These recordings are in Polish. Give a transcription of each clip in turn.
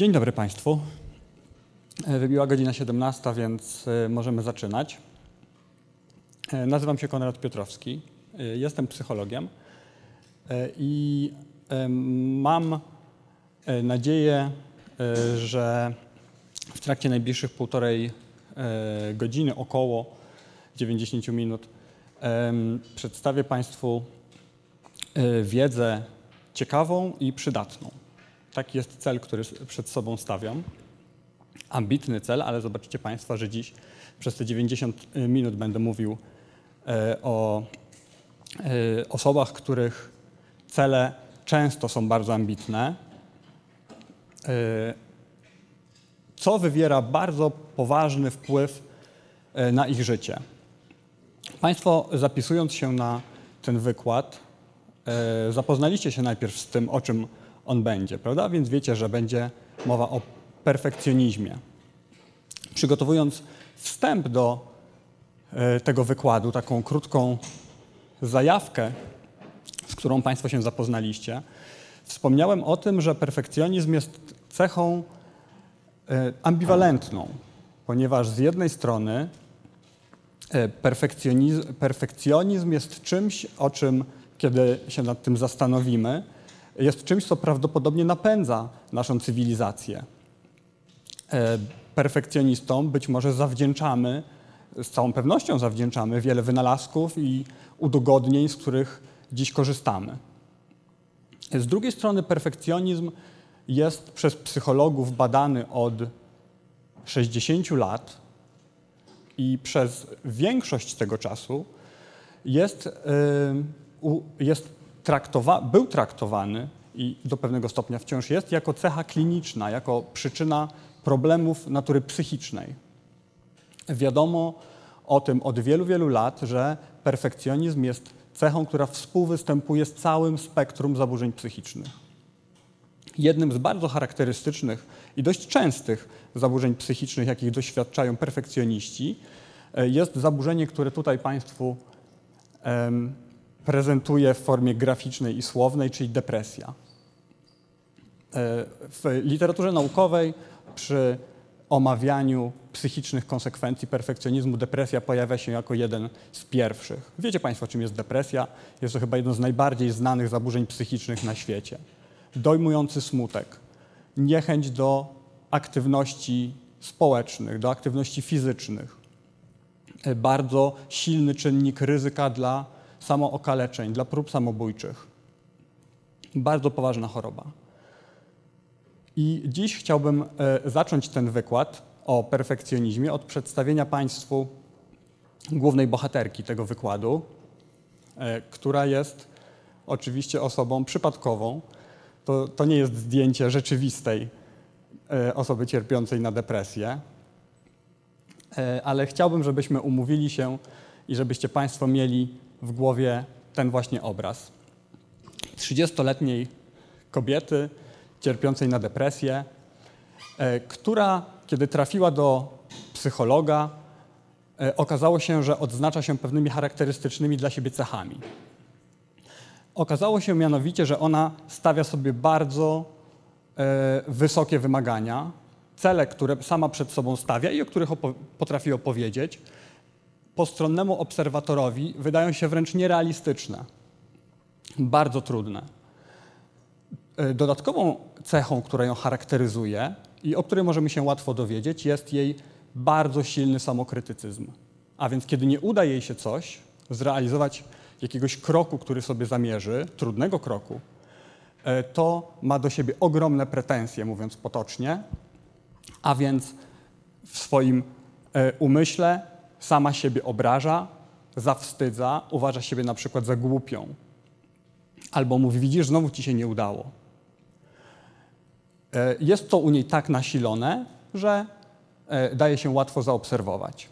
Dzień dobry Państwu. E, wybiła godzina 17, więc e, możemy zaczynać. E, nazywam się Konrad Piotrowski. Jestem psychologiem i mam nadzieję, że w trakcie najbliższych półtorej godziny, około 90 minut, przedstawię Państwu wiedzę ciekawą i przydatną. Taki jest cel, który przed sobą stawiam. Ambitny cel, ale zobaczycie Państwo, że dziś przez te 90 minut będę mówił e, o e, osobach, których cele często są bardzo ambitne, e, co wywiera bardzo poważny wpływ na ich życie. Państwo zapisując się na ten wykład, zapoznaliście się najpierw z tym, o czym on będzie, prawda? Więc wiecie, że będzie mowa o perfekcjonizmie. Przygotowując wstęp do e, tego wykładu, taką krótką zajawkę, z którą Państwo się zapoznaliście, wspomniałem o tym, że perfekcjonizm jest cechą e, ambiwalentną, ponieważ z jednej strony e, perfekcjonizm, perfekcjonizm jest czymś, o czym, kiedy się nad tym zastanowimy, jest czymś, co prawdopodobnie napędza naszą cywilizację. E, perfekcjonistom być może zawdzięczamy, z całą pewnością zawdzięczamy wiele wynalazków i udogodnień, z których dziś korzystamy. Z drugiej strony perfekcjonizm jest przez psychologów badany od 60 lat i przez większość tego czasu jest, e, jest traktowa był traktowany i do pewnego stopnia wciąż jest jako cecha kliniczna, jako przyczyna problemów natury psychicznej. Wiadomo o tym od wielu, wielu lat, że perfekcjonizm jest cechą, która współwystępuje z całym spektrum zaburzeń psychicznych. Jednym z bardzo charakterystycznych i dość częstych zaburzeń psychicznych, jakich doświadczają perfekcjoniści, e, jest zaburzenie, które tutaj Państwu prezentuje w formie graficznej i słownej, czyli depresja. E, w literaturze naukowej przy omawianiu psychicznych konsekwencji perfekcjonizmu depresja pojawia się jako jeden z pierwszych. Wiecie Państwo, czym jest depresja? Jest to chyba jedno z najbardziej znanych zaburzeń psychicznych na świecie. Dojmujący smutek, niechęć do aktywności społecznych, do aktywności fizycznych, e, bardzo silny czynnik ryzyka dla samookaleczeń, dla prób samobójczych. Bardzo poważna choroba. I dziś chciałbym e, zacząć ten wykład o perfekcjonizmie od przedstawienia Państwu głównej bohaterki tego wykładu, e, która jest oczywiście osobą przypadkową. To, to nie jest zdjęcie rzeczywistej e, osoby cierpiącej na depresję, ale chciałbym, żebyśmy umówili się i żebyście Państwo mieli w głowie ten właśnie obraz. 30-letniej kobiety cierpiącej na depresję, e, która, kiedy trafiła do psychologa, e, okazało się, że odznacza się pewnymi charakterystycznymi dla siebie cechami. Okazało się mianowicie, że ona stawia sobie bardzo e, wysokie wymagania, cele, które sama przed sobą stawia i o których potrafi opowiedzieć, postronnemu obserwatorowi wydają się wręcz nierealistyczne, bardzo trudne. E, dodatkową cechą, która ją charakteryzuje i o której możemy się łatwo dowiedzieć, jest jej bardzo silny samokrytycyzm. A więc kiedy nie uda jej się coś, zrealizować jakiegoś kroku, który sobie zamierzy, trudnego kroku, e, to ma do siebie ogromne pretensje, mówiąc potocznie, a więc w swoim e, umyśle sama siebie obraża, zawstydza, uważa siebie na przykład za głupią. Albo mówi, widzisz, znowu ci się nie udało. E, jest to u niej tak nasilone, że e, daje się łatwo zaobserwować.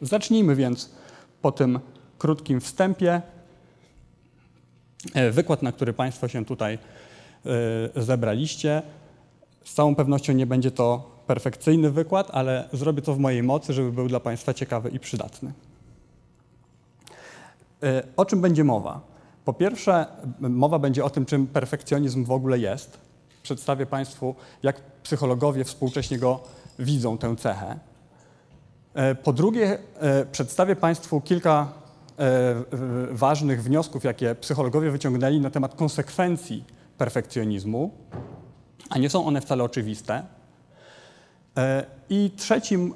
Zacznijmy więc po tym krótkim wstępie. E, wykład, na który Państwo się tutaj zebraliście, z całą pewnością nie będzie to perfekcyjny wykład, ale zrobię to w mojej mocy, żeby był dla Państwa ciekawy i przydatny. E, o czym będzie mowa? Po pierwsze, mowa będzie o tym, czym perfekcjonizm w ogóle jest, przedstawię Państwu, jak psychologowie współcześnie go widzą, tę cechę. E, po drugie, e, przedstawię Państwu kilka ważnych wniosków, jakie psychologowie wyciągnęli na temat konsekwencji perfekcjonizmu, a nie są one wcale oczywiste. I trzecim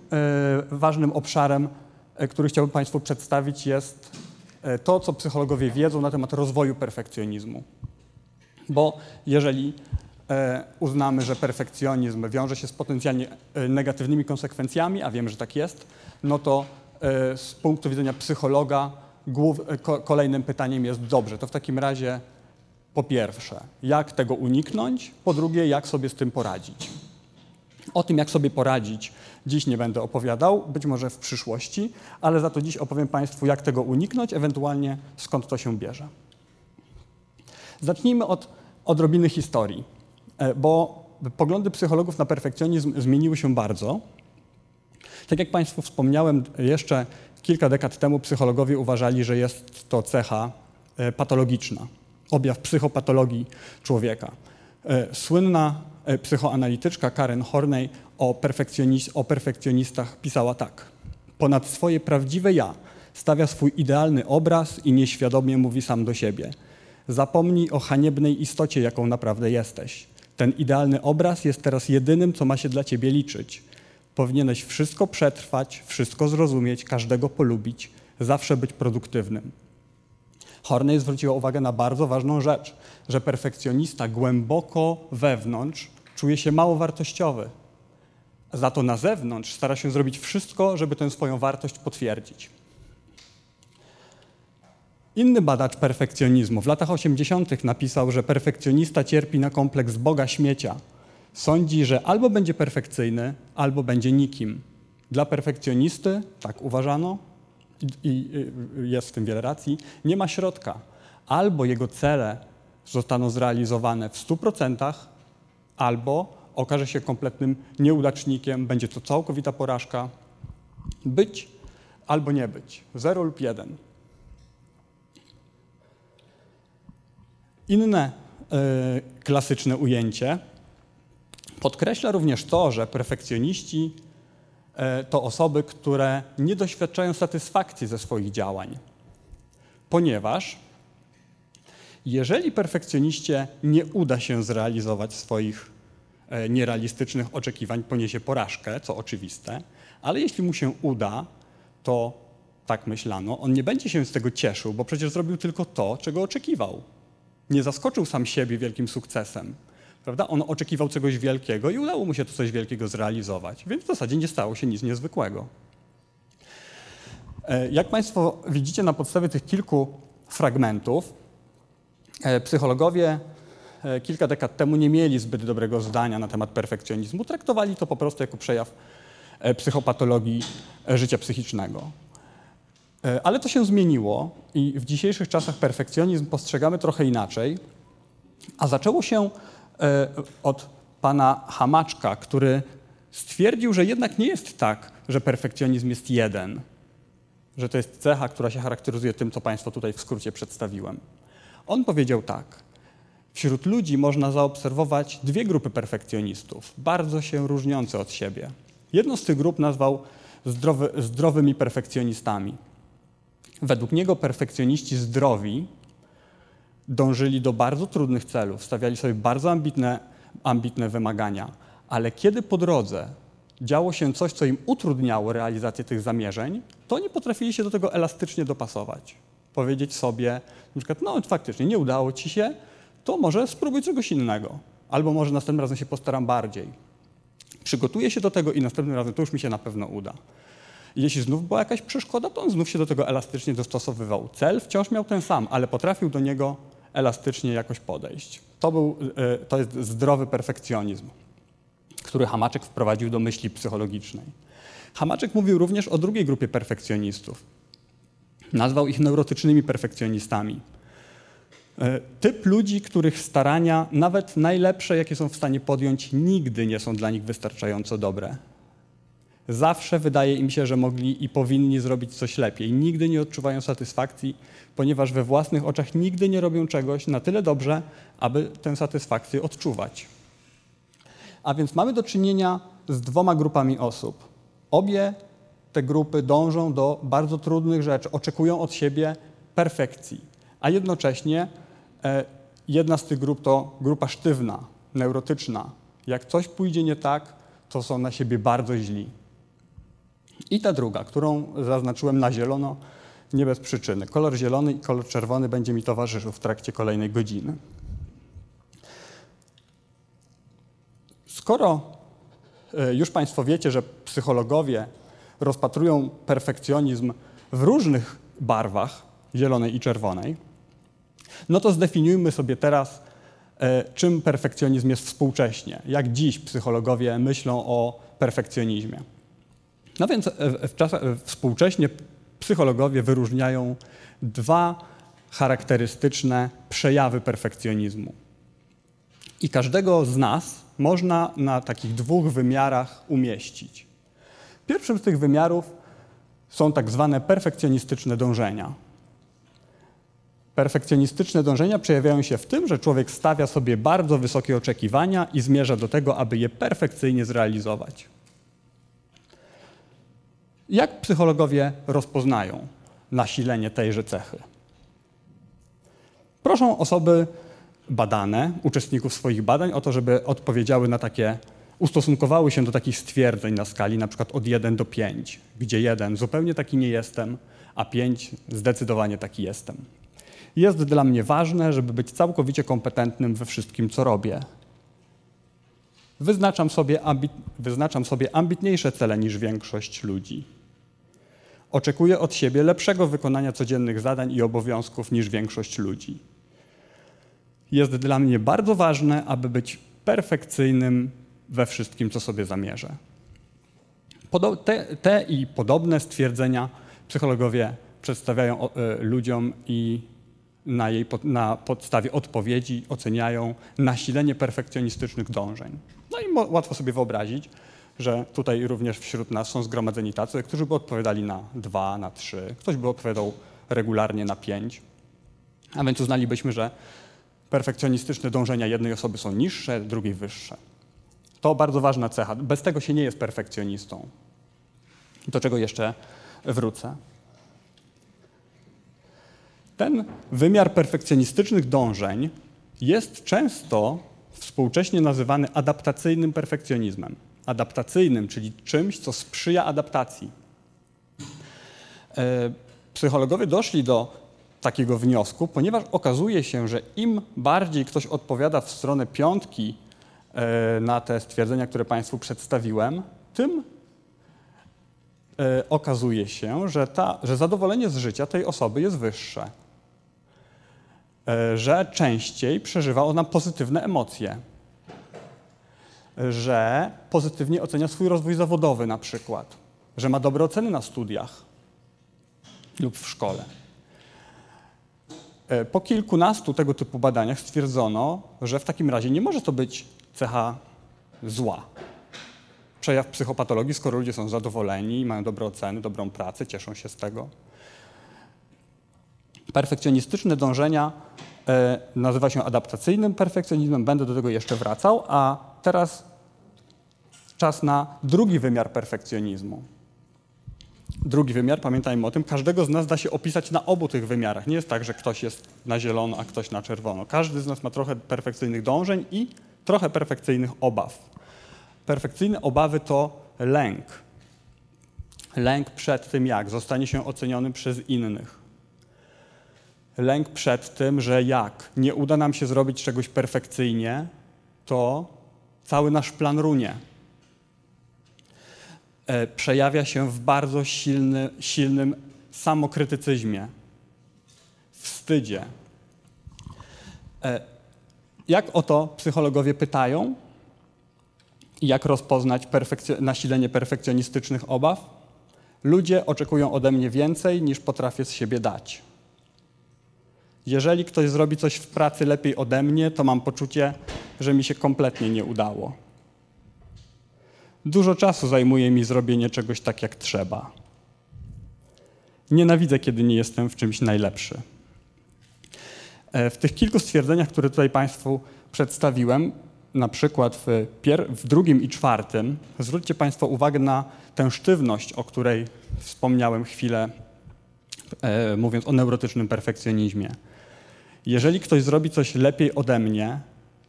ważnym obszarem, który chciałbym Państwu przedstawić, jest to, co psychologowie wiedzą na temat rozwoju perfekcjonizmu. Bo jeżeli e, uznamy, że perfekcjonizm wiąże się z potencjalnie e, negatywnymi konsekwencjami, a wiemy, że tak jest, no to e, z punktu widzenia psychologa kolejnym pytaniem jest dobrze, to w takim razie po pierwsze, jak tego uniknąć, po drugie, jak sobie z tym poradzić. O tym, jak sobie poradzić, dziś nie będę opowiadał, być może w przyszłości, ale za to dziś opowiem Państwu, jak tego uniknąć, ewentualnie skąd to się bierze. Zacznijmy od odrobiny historii, e, bo poglądy psychologów na perfekcjonizm zmieniły się bardzo. Tak jak Państwu wspomniałem, jeszcze kilka dekad temu psychologowie uważali, że jest to cecha e, patologiczna, objaw psychopatologii człowieka. E, słynna psychoanalityczka Karen Horney o, perfekcjonist, o perfekcjonistach pisała tak. Ponad swoje prawdziwe ja stawia swój idealny obraz i nieświadomie mówi sam do siebie – Zapomnij o haniebnej istocie, jaką naprawdę jesteś. Ten idealny obraz jest teraz jedynym, co ma się dla ciebie liczyć. Powinieneś wszystko przetrwać, wszystko zrozumieć, każdego polubić, zawsze być produktywnym. Horney zwróciła uwagę na bardzo ważną rzecz, że perfekcjonista głęboko wewnątrz czuje się mało wartościowy. Za to na zewnątrz stara się zrobić wszystko, żeby tę swoją wartość potwierdzić. Inny badacz perfekcjonizmu w latach 80. napisał, że perfekcjonista cierpi na kompleks Boga śmiecia. Sądzi, że albo będzie perfekcyjny, albo będzie nikim. Dla perfekcjonisty, tak uważano, i jest w tym wiele racji, nie ma środka. Albo jego cele zostaną zrealizowane w 100%, albo okaże się kompletnym nieudacznikiem, będzie to całkowita porażka. Być albo nie być. Zero lub jeden. Inne y, klasyczne ujęcie podkreśla również to, że perfekcjoniści to osoby, które nie doświadczają satysfakcji ze swoich działań, ponieważ jeżeli perfekcjoniście nie uda się zrealizować swoich y, nierealistycznych oczekiwań, poniesie porażkę, co oczywiste, ale jeśli mu się uda, to tak myślano, on nie będzie się z tego cieszył, bo przecież zrobił tylko to, czego oczekiwał nie zaskoczył sam siebie wielkim sukcesem. Prawda? On oczekiwał czegoś wielkiego i udało mu się to coś wielkiego zrealizować, więc w zasadzie nie stało się nic niezwykłego. E, jak Państwo widzicie na podstawie tych kilku fragmentów, e, psychologowie e, kilka dekad temu nie mieli zbyt dobrego zdania na temat perfekcjonizmu. Traktowali to po prostu jako przejaw psychopatologii życia psychicznego. Ale to się zmieniło i w dzisiejszych czasach perfekcjonizm postrzegamy trochę inaczej, a zaczęło się od pana Hamaczka, który stwierdził, że jednak nie jest tak, że perfekcjonizm jest jeden, że to jest cecha, która się charakteryzuje tym, co Państwu tutaj w skrócie przedstawiłem. On powiedział tak. Wśród ludzi można zaobserwować dwie grupy perfekcjonistów, bardzo się różniące od siebie. Jedną z tych grup nazwał zdrowy, zdrowymi perfekcjonistami. Według niego perfekcjoniści zdrowi dążyli do bardzo trudnych celów, stawiali sobie bardzo ambitne, ambitne wymagania, ale kiedy po drodze działo się coś, co im utrudniało realizację tych zamierzeń, to nie potrafili się do tego elastycznie dopasować. Powiedzieć sobie, na przykład, no faktycznie nie udało ci się, to może spróbuj czegoś innego. Albo może następnym razem się postaram bardziej. Przygotuję się do tego i następnym razem to już mi się na pewno uda. Jeśli znów była jakaś przeszkoda, to on znów się do tego elastycznie dostosowywał. Cel wciąż miał ten sam, ale potrafił do niego elastycznie jakoś podejść. To, był, e, to jest zdrowy perfekcjonizm, który Hamaczek wprowadził do myśli psychologicznej. Hamaczek mówił również o drugiej grupie perfekcjonistów. Nazwał ich neurotycznymi perfekcjonistami. E, typ ludzi, których starania, nawet najlepsze, jakie są w stanie podjąć, nigdy nie są dla nich wystarczająco dobre. Zawsze wydaje im się, że mogli i powinni zrobić coś lepiej. Nigdy nie odczuwają satysfakcji, ponieważ we własnych oczach nigdy nie robią czegoś na tyle dobrze, aby tę satysfakcję odczuwać. A więc mamy do czynienia z dwoma grupami osób. Obie te grupy dążą do bardzo trudnych rzeczy, oczekują od siebie perfekcji, a jednocześnie e, jedna z tych grup to grupa sztywna, neurotyczna. Jak coś pójdzie nie tak, to są na siebie bardzo źli. I ta druga, którą zaznaczyłem na zielono, nie bez przyczyny. Kolor zielony i kolor czerwony będzie mi towarzyszył w trakcie kolejnej godziny. Skoro e, już Państwo wiecie, że psychologowie rozpatrują perfekcjonizm w różnych barwach, zielonej i czerwonej, no to zdefiniujmy sobie teraz, e, czym perfekcjonizm jest współcześnie, jak dziś psychologowie myślą o perfekcjonizmie. No więc e, w czasach, współcześnie psychologowie wyróżniają dwa charakterystyczne przejawy perfekcjonizmu. I każdego z nas można na takich dwóch wymiarach umieścić. Pierwszym z tych wymiarów są tak zwane perfekcjonistyczne dążenia. Perfekcjonistyczne dążenia przejawiają się w tym, że człowiek stawia sobie bardzo wysokie oczekiwania i zmierza do tego, aby je perfekcyjnie zrealizować. Jak psychologowie rozpoznają nasilenie tejże cechy? Proszą osoby badane, uczestników swoich badań, o to, żeby odpowiedziały na takie, ustosunkowały się do takich stwierdzeń na skali na od 1 do 5, gdzie 1 zupełnie taki nie jestem, a 5 zdecydowanie taki jestem. Jest dla mnie ważne, żeby być całkowicie kompetentnym we wszystkim, co robię. Wyznaczam sobie, wyznaczam sobie ambitniejsze cele niż większość ludzi. Oczekuję od siebie lepszego wykonania codziennych zadań i obowiązków niż większość ludzi. Jest dla mnie bardzo ważne, aby być perfekcyjnym we wszystkim, co sobie zamierzę. Te, te i podobne stwierdzenia psychologowie przedstawiają e, ludziom i na, jej, na podstawie odpowiedzi oceniają nasilenie perfekcjonistycznych dążeń. No i łatwo sobie wyobrazić, że tutaj również wśród nas są zgromadzeni tacy, którzy by odpowiadali na dwa, na trzy, ktoś by odpowiadał regularnie na pięć. A więc uznalibyśmy, że perfekcjonistyczne dążenia jednej osoby są niższe, drugiej wyższe. To bardzo ważna cecha. Bez tego się nie jest perfekcjonistą. Do czego jeszcze wrócę. Ten wymiar perfekcjonistycznych dążeń jest często współcześnie nazywany adaptacyjnym perfekcjonizmem adaptacyjnym, czyli czymś, co sprzyja adaptacji. E, psychologowie doszli do takiego wniosku, ponieważ okazuje się, że im bardziej ktoś odpowiada w stronę piątki e, na te stwierdzenia, które Państwu przedstawiłem, tym e, okazuje się, że, ta, że zadowolenie z życia tej osoby jest wyższe. Że częściej przeżywa ona pozytywne emocje że pozytywnie ocenia swój rozwój zawodowy na przykład, że ma dobre oceny na studiach lub w szkole. E, po kilkunastu tego typu badaniach stwierdzono, że w takim razie nie może to być cecha zła. Przejaw psychopatologii, skoro ludzie są zadowoleni, mają dobre oceny, dobrą pracę, cieszą się z tego. Perfekcjonistyczne dążenia nazywa się adaptacyjnym perfekcjonizmem, będę do tego jeszcze wracał, a teraz czas na drugi wymiar perfekcjonizmu. Drugi wymiar, pamiętajmy o tym, każdego z nas da się opisać na obu tych wymiarach. Nie jest tak, że ktoś jest na zielono, a ktoś na czerwono. Każdy z nas ma trochę perfekcyjnych dążeń i trochę perfekcyjnych obaw. Perfekcyjne obawy to lęk. Lęk przed tym, jak zostanie się oceniony przez innych. Lęk przed tym, że jak nie uda nam się zrobić czegoś perfekcyjnie, to cały nasz plan runie. E, przejawia się w bardzo silny, silnym samokrytycyzmie, wstydzie. E, jak o to psychologowie pytają? Jak rozpoznać perfekcjo nasilenie perfekcjonistycznych obaw? Ludzie oczekują ode mnie więcej, niż potrafię z siebie dać. Jeżeli ktoś zrobi coś w pracy lepiej ode mnie, to mam poczucie, że mi się kompletnie nie udało. Dużo czasu zajmuje mi zrobienie czegoś tak, jak trzeba. Nienawidzę, kiedy nie jestem w czymś najlepszy. E, w tych kilku stwierdzeniach, które tutaj Państwu przedstawiłem, na przykład w, w drugim i czwartym, zwróćcie Państwo uwagę na tę sztywność, o której wspomniałem chwilę, e, mówiąc o neurotycznym perfekcjonizmie. Jeżeli ktoś zrobi coś lepiej ode mnie,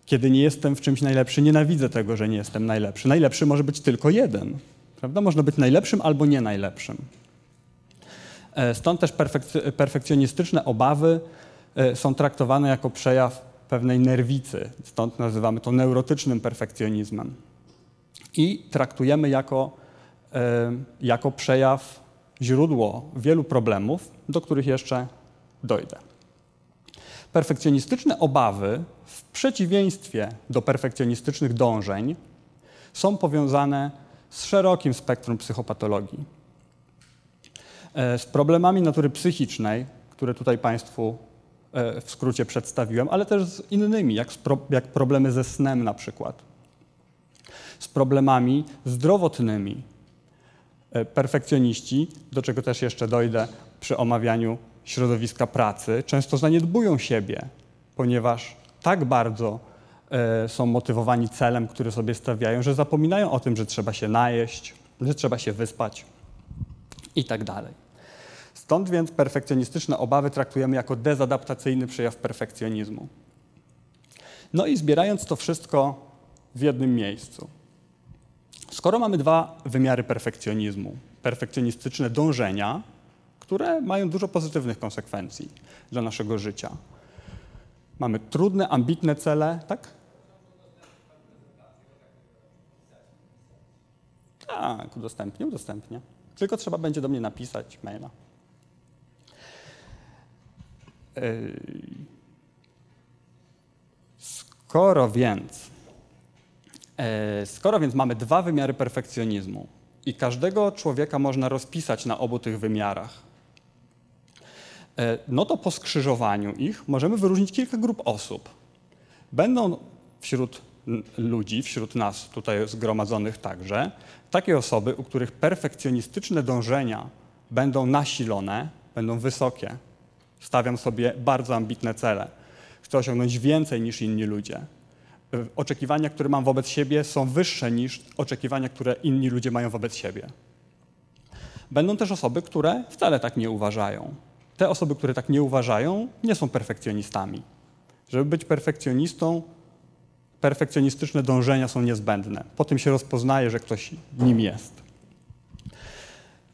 kiedy nie jestem w czymś najlepszy, nienawidzę tego, że nie jestem najlepszy. Najlepszy może być tylko jeden. Prawda? Można być najlepszym albo nie najlepszym. E, stąd też perfek- perfekcjonistyczne obawy e, są traktowane jako przejaw pewnej nerwicy. Stąd nazywamy to neurotycznym perfekcjonizmem. I traktujemy jako, e, jako przejaw źródło wielu problemów, do których jeszcze dojdę. Perfekcjonistyczne obawy, w przeciwieństwie do perfekcjonistycznych dążeń, są powiązane z szerokim spektrum psychopatologii. E, z problemami natury psychicznej, które tutaj Państwu e, w skrócie przedstawiłem, ale też z innymi, jak, pro, jak problemy ze snem na przykład. Z problemami zdrowotnymi. E, perfekcjoniści, do czego też jeszcze dojdę przy omawianiu środowiska pracy, często zaniedbują siebie, ponieważ tak bardzo są motywowani celem, który sobie stawiają, że zapominają o tym, że trzeba się najeść, że trzeba się wyspać i tak dalej. Stąd więc perfekcjonistyczne obawy traktujemy jako dezadaptacyjny przejaw perfekcjonizmu. No i zbierając to wszystko w jednym miejscu. Skoro mamy dwa wymiary perfekcjonizmu, perfekcjonistyczne dążenia, które mają dużo pozytywnych konsekwencji dla naszego życia. Mamy trudne, ambitne cele, tak? Tak, udostępnię, udostępnię. Tylko trzeba będzie do mnie napisać maila. Skoro więc, e, skoro więc mamy dwa wymiary perfekcjonizmu i każdego człowieka można rozpisać na obu tych wymiarach, no to po skrzyżowaniu ich możemy wyróżnić kilka grup osób. Będą wśród ludzi, wśród nas tutaj zgromadzonych także, takie osoby, u których perfekcjonistyczne dążenia będą nasilone, będą wysokie, Stawiam sobie bardzo ambitne cele. Chcę osiągnąć więcej niż inni ludzie. Oczekiwania, które mam wobec siebie, są wyższe niż oczekiwania, które inni ludzie mają wobec siebie. Będą też osoby, które wcale tak nie uważają. Te osoby, które tak nie uważają, nie są perfekcjonistami. Żeby być perfekcjonistą, perfekcjonistyczne dążenia są niezbędne. Po tym się rozpoznaje, że ktoś nim jest.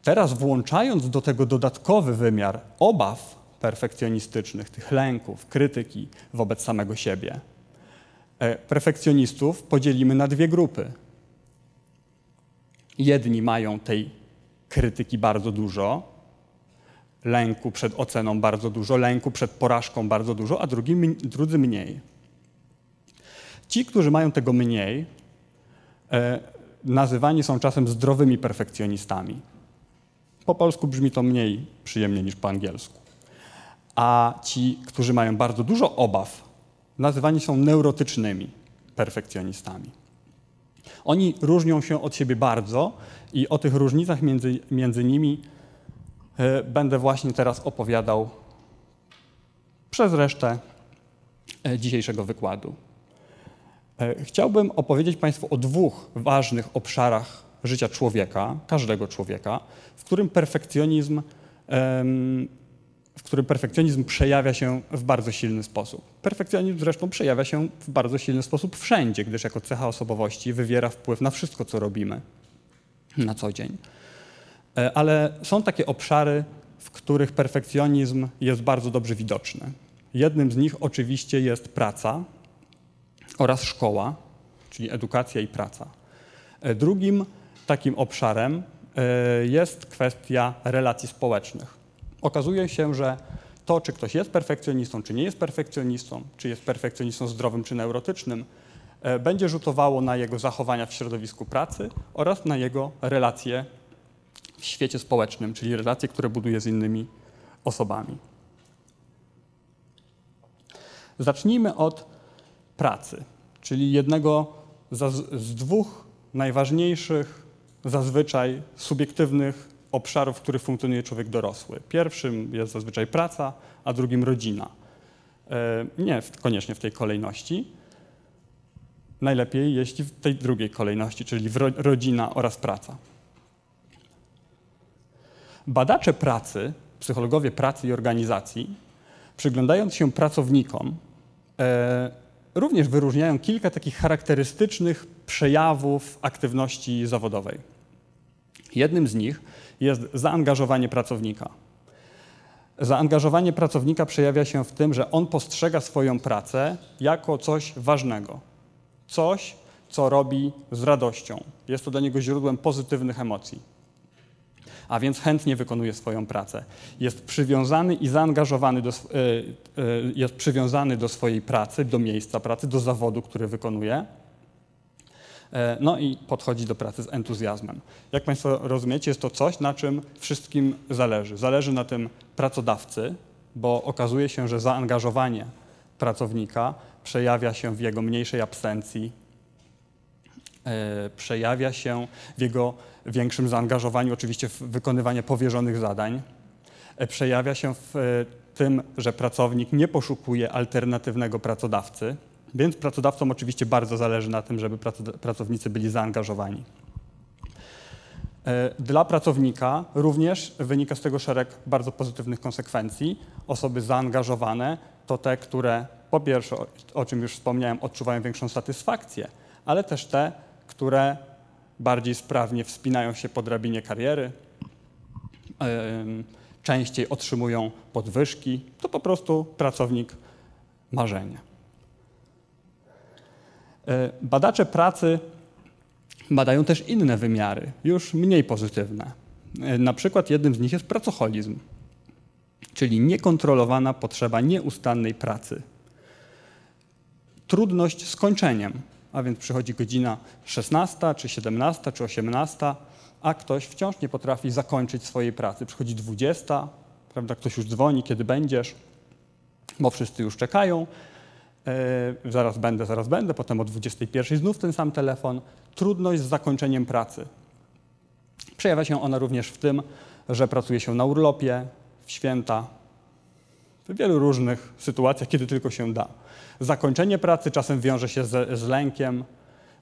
Teraz włączając do tego dodatkowy wymiar obaw, perfekcjonistycznych, tych lęków, krytyki wobec samego siebie. E, perfekcjonistów podzielimy na dwie grupy. Jedni mają tej krytyki bardzo dużo, lęku przed oceną bardzo dużo, lęku przed porażką bardzo dużo, a drugi, drudzy mniej. Ci, którzy mają tego mniej, e, nazywani są czasem zdrowymi perfekcjonistami. Po polsku brzmi to mniej przyjemnie niż po angielsku a ci, którzy mają bardzo dużo obaw, nazywani są neurotycznymi perfekcjonistami. Oni różnią się od siebie bardzo i o tych różnicach między, między nimi będę właśnie teraz opowiadał przez resztę y, dzisiejszego wykładu. Y, chciałbym opowiedzieć Państwu o dwóch ważnych obszarach życia człowieka, każdego człowieka, w którym perfekcjonizm w którym perfekcjonizm przejawia się w bardzo silny sposób. Perfekcjonizm zresztą przejawia się w bardzo silny sposób wszędzie, gdyż jako cecha osobowości wywiera wpływ na wszystko, co robimy na co dzień. E, ale są takie obszary, w których perfekcjonizm jest bardzo dobrze widoczny. Jednym z nich oczywiście jest praca oraz szkoła, czyli edukacja i praca. E, drugim takim obszarem e, jest kwestia relacji społecznych okazuje się, że to, czy ktoś jest perfekcjonistą, czy nie jest perfekcjonistą, czy jest perfekcjonistą zdrowym, czy neurotycznym, będzie rzutowało na jego zachowania w środowisku pracy oraz na jego relacje w świecie społecznym, czyli relacje, które buduje z innymi osobami. Zacznijmy od pracy, czyli jednego z dwóch najważniejszych zazwyczaj subiektywnych obszarów, w których funkcjonuje człowiek dorosły. Pierwszym jest zazwyczaj praca, a drugim rodzina. E, nie koniecznie w tej kolejności. Najlepiej, jeśli w tej drugiej kolejności, czyli rodzina oraz praca. Badacze pracy, psychologowie pracy i organizacji, przyglądając się pracownikom, e, również wyróżniają kilka takich charakterystycznych przejawów aktywności zawodowej. Jednym z nich jest zaangażowanie pracownika. Zaangażowanie pracownika przejawia się w tym, że on postrzega swoją pracę jako coś ważnego, coś, co robi z radością. Jest to dla niego źródłem pozytywnych emocji. A więc chętnie wykonuje swoją pracę. Jest przywiązany i zaangażowany do, e, e, jest przywiązany do swojej pracy, do miejsca pracy, do zawodu, który wykonuje. E, no i podchodzi do pracy z entuzjazmem. Jak Państwo rozumiecie, jest to coś, na czym wszystkim zależy. Zależy na tym pracodawcy, bo okazuje się, że zaangażowanie pracownika przejawia się w jego mniejszej absencji, przejawia się w jego większym zaangażowaniu, oczywiście w wykonywanie powierzonych zadań, e, przejawia się w tym, że pracownik nie poszukuje alternatywnego pracodawcy, więc pracodawcom oczywiście bardzo zależy na tym, żeby pracownicy byli zaangażowani. E, dla pracownika również wynika z tego szereg bardzo pozytywnych konsekwencji. Osoby zaangażowane to te, które po pierwsze, o czym już wspomniałem, odczuwają większą satysfakcję, ale też te, które bardziej sprawnie wspinają się po drabinie kariery, częściej otrzymują podwyżki. To po prostu pracownik marzenia. E, badacze pracy badają też inne wymiary, już mniej pozytywne. E, na przykład jednym z nich jest pracoholizm, czyli niekontrolowana potrzeba nieustannej pracy. Trudność z kończeniem, a więc przychodzi godzina 16, czy 17, czy 18, a ktoś wciąż nie potrafi zakończyć swojej pracy. Przychodzi 20, prawda, ktoś już dzwoni, kiedy będziesz, bo wszyscy już czekają, E, zaraz będę, zaraz będę, potem o 21 znów ten sam telefon. Trudność z zakończeniem pracy. Przejawia się ona również w tym, że pracuje się na urlopie, w święta, w wielu różnych sytuacjach, kiedy tylko się da. Zakończenie pracy czasem wiąże się z, z lękiem,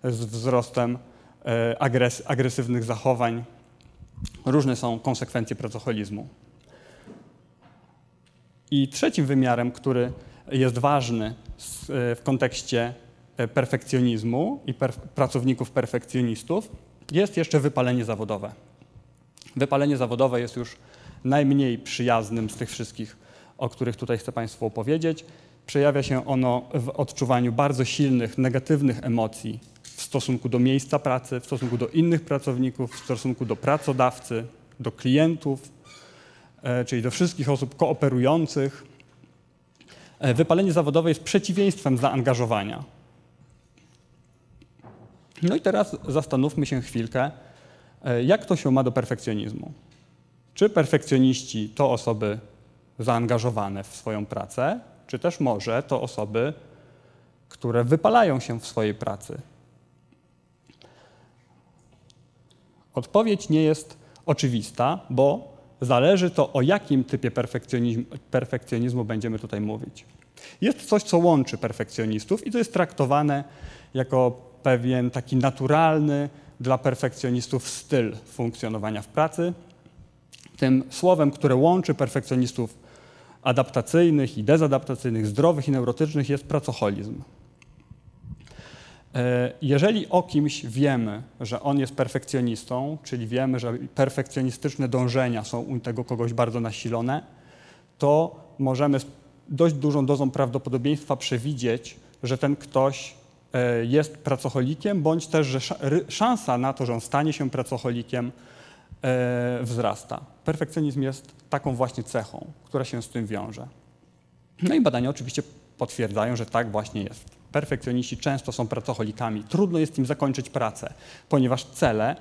z wzrostem e, agres, agresywnych zachowań. Różne są konsekwencje pracoholizmu. I trzecim wymiarem, który jest ważny w kontekście e, perfekcjonizmu i per pracowników perfekcjonistów, jest jeszcze wypalenie zawodowe. Wypalenie zawodowe jest już najmniej przyjaznym z tych wszystkich, o których tutaj chcę Państwu opowiedzieć. Przejawia się ono w odczuwaniu bardzo silnych, negatywnych emocji w stosunku do miejsca pracy, w stosunku do innych pracowników, w stosunku do pracodawcy, do klientów, e, czyli do wszystkich osób kooperujących E, wypalenie zawodowe jest przeciwieństwem zaangażowania. No i teraz zastanówmy się chwilkę, e, jak to się ma do perfekcjonizmu. Czy perfekcjoniści to osoby zaangażowane w swoją pracę, czy też może to osoby, które wypalają się w swojej pracy? Odpowiedź nie jest oczywista, bo Zależy to, o jakim typie perfekcjonizmu, perfekcjonizmu będziemy tutaj mówić. Jest coś, co łączy perfekcjonistów i to jest traktowane jako pewien taki naturalny dla perfekcjonistów styl funkcjonowania w pracy. Tym słowem, które łączy perfekcjonistów adaptacyjnych i dezadaptacyjnych, zdrowych i neurotycznych jest pracoholizm. E, jeżeli o kimś wiemy, że on jest perfekcjonistą, czyli wiemy, że perfekcjonistyczne dążenia są u tego kogoś bardzo nasilone, to możemy z dość dużą dozą prawdopodobieństwa przewidzieć, że ten ktoś e, jest pracocholikiem, bądź też, że szansa na to, że on stanie się pracocholikiem, e, wzrasta. Perfekcjonizm jest taką właśnie cechą, która się z tym wiąże. No i badania oczywiście potwierdzają, że tak właśnie jest perfekcjoniści często są pracocholikami. Trudno jest im zakończyć pracę, ponieważ cele,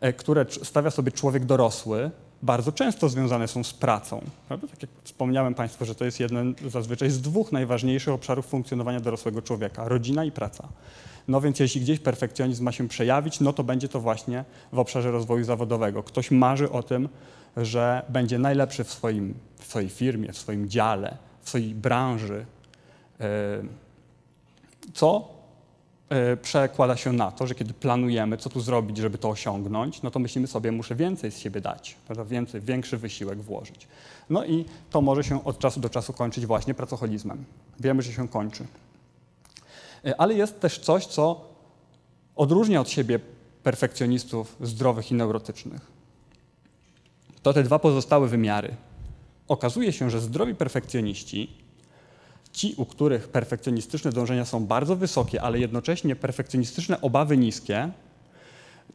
e, które stawia sobie człowiek dorosły, bardzo często związane są z pracą. Prawda? Tak jak wspomniałem Państwu, że to jest jeden zazwyczaj z dwóch najważniejszych obszarów funkcjonowania dorosłego człowieka rodzina i praca. No więc jeśli gdzieś perfekcjonizm ma się przejawić, no to będzie to właśnie w obszarze rozwoju zawodowego. Ktoś marzy o tym, że będzie najlepszy w, swoim, w swojej firmie, w swoim dziale, w swojej branży. Yy, co e, przekłada się na to, że kiedy planujemy, co tu zrobić, żeby to osiągnąć, no to myślimy sobie, muszę więcej z siebie dać, więcej, większy wysiłek włożyć. No i to może się od czasu do czasu kończyć właśnie pracoholizmem. Wiemy, że się kończy. E, ale jest też coś, co odróżnia od siebie perfekcjonistów zdrowych i neurotycznych. To te dwa pozostałe wymiary. Okazuje się, że zdrowi perfekcjoniści, ci, u których perfekcjonistyczne dążenia są bardzo wysokie, ale jednocześnie perfekcjonistyczne obawy niskie,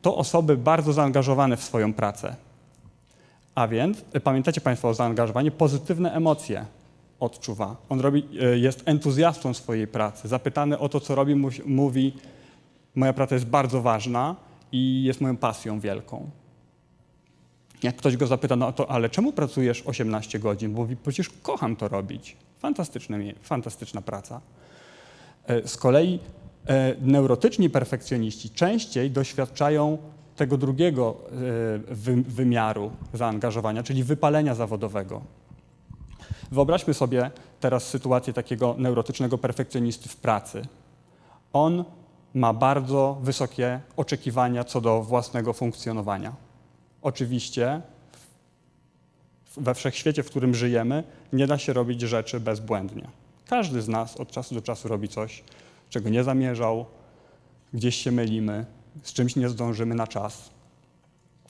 to osoby bardzo zaangażowane w swoją pracę. A więc, e, pamiętacie Państwo o zaangażowaniu, pozytywne emocje odczuwa. On robi, e, jest entuzjastą swojej pracy. Zapytany o to, co robi, mówi, moja praca jest bardzo ważna i jest moją pasją wielką. Jak ktoś go zapyta, no to ale czemu pracujesz 18 godzin? Bo mówi, przecież kocham to robić. Fantastyczne, fantastyczna praca. E, z kolei e, neurotyczni perfekcjoniści częściej doświadczają tego drugiego e, wymiaru zaangażowania, czyli wypalenia zawodowego. Wyobraźmy sobie teraz sytuację takiego neurotycznego perfekcjonisty w pracy. On ma bardzo wysokie oczekiwania co do własnego funkcjonowania. Oczywiście we wszechświecie, w którym żyjemy, nie da się robić rzeczy bezbłędnie. Każdy z nas od czasu do czasu robi coś, czego nie zamierzał, gdzieś się mylimy, z czymś nie zdążymy na czas.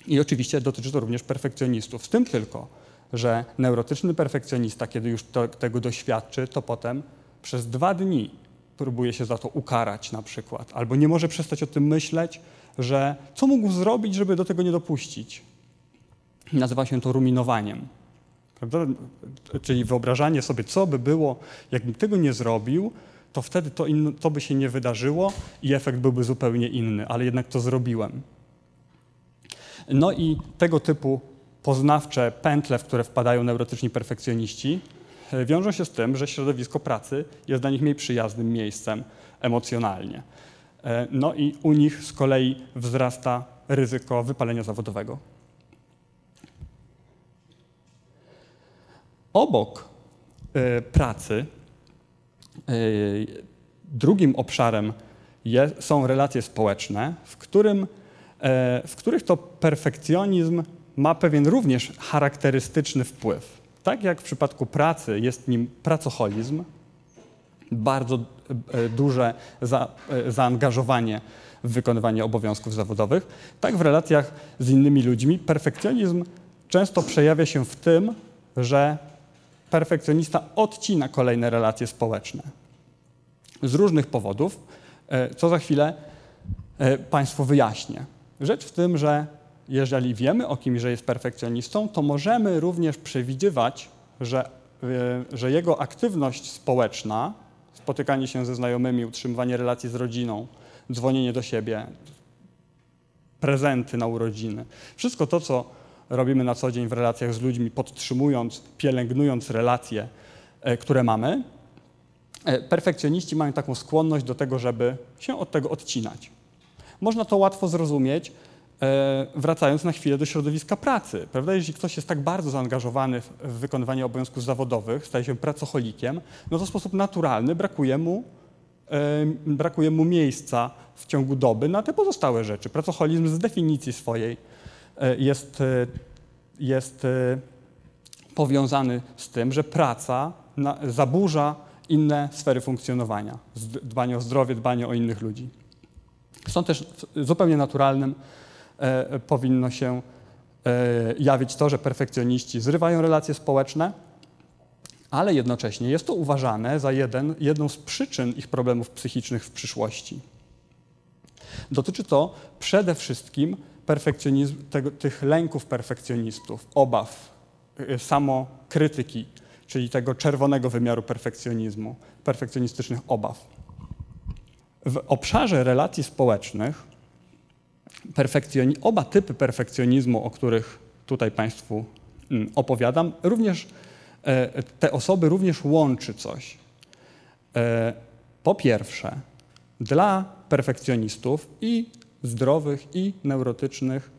I oczywiście dotyczy to również perfekcjonistów. Z tym tylko, że neurotyczny perfekcjonista, kiedy już to, tego doświadczy, to potem przez dwa dni próbuje się za to ukarać na przykład, albo nie może przestać o tym myśleć, że co mógł zrobić, żeby do tego nie dopuścić. Nazywa się to ruminowaniem. Prawda? Czyli wyobrażanie sobie, co by było, jakbym tego nie zrobił, to wtedy to, to by się nie wydarzyło i efekt byłby zupełnie inny, ale jednak to zrobiłem. No i tego typu poznawcze pętle, w które wpadają neurotyczni perfekcjoniści, e, wiążą się z tym, że środowisko pracy jest dla nich mniej przyjaznym miejscem emocjonalnie. E, no i u nich z kolei wzrasta ryzyko wypalenia zawodowego. Obok e, pracy drugim obszarem są relacje społeczne, w, którym, w których to perfekcjonizm ma pewien również charakterystyczny wpływ. Tak jak w przypadku pracy jest nim pracoholizm, bardzo e, duże za, e, zaangażowanie w wykonywanie obowiązków zawodowych, tak w relacjach z innymi ludźmi perfekcjonizm często przejawia się w tym, że perfekcjonista odcina kolejne relacje społeczne. Z różnych powodów, e, co za chwilę Państwu wyjaśnię. Rzecz w tym, że jeżeli wiemy o kimś, że jest perfekcjonistą, to możemy również przewidywać, że, że jego aktywność społeczna, spotykanie się ze znajomymi, utrzymywanie relacji z rodziną, dzwonienie do siebie, prezenty na urodziny, wszystko to, co robimy na co dzień w relacjach z ludźmi, podtrzymując, pielęgnując relacje, e, które mamy, e, perfekcjoniści mają taką skłonność do tego, żeby się od tego odcinać. Można to łatwo zrozumieć, wracając na chwilę do środowiska pracy. Prawda? Jeśli ktoś jest tak bardzo zaangażowany w, wykonywanie obowiązków zawodowych, staje się pracocholikiem, no to w sposób naturalny brakuje mu, e, brakuje mu miejsca w ciągu doby na te pozostałe rzeczy. Pracocholizm z definicji swojej e, jest, jest powiązany z tym, że praca zaburza inne sfery funkcjonowania, dbanie o zdrowie, dbanie o innych ludzi. Stąd też zupełnie naturalnym E, powinno się e, jawić to, że perfekcjoniści zrywają relacje społeczne, ale jednocześnie jest to uważane za jeden, jedną z przyczyn ich problemów psychicznych w przyszłości. Dotyczy to przede wszystkim tego, tych lęków perfekcjonistów, obaw, e, samokrytyki, czyli tego czerwonego wymiaru perfekcjonizmu, perfekcjonistycznych obaw. W obszarze relacji społecznych perfekcjoni- oba typy perfekcjonizmu, o których tutaj Państwu mm, opowiadam, również e, te osoby również łączy coś. E, po pierwsze, dla perfekcjonistów i zdrowych, i neurotycznych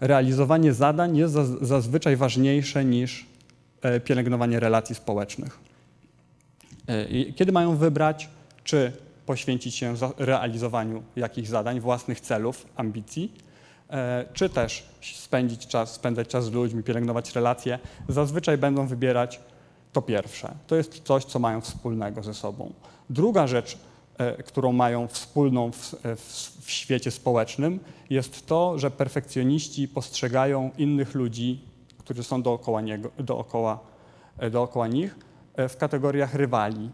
realizowanie zadań jest zazwyczaj ważniejsze niż e, pielęgnowanie relacji społecznych. Kiedy mają wybrać, czy poświęcić się realizowaniu jakichś zadań, własnych celów, ambicji, e, czy też spędzić czas, spędzać czas z ludźmi, pielęgnować relacje, zazwyczaj będą wybierać to pierwsze. To jest coś, co mają wspólnego ze sobą. Druga rzecz, e, którą mają wspólną w, w, w świecie społecznym, jest to, że perfekcjoniści postrzegają innych ludzi, którzy są dookoła, niego, dookoła, e, dookoła nich, w kategoriach rywali,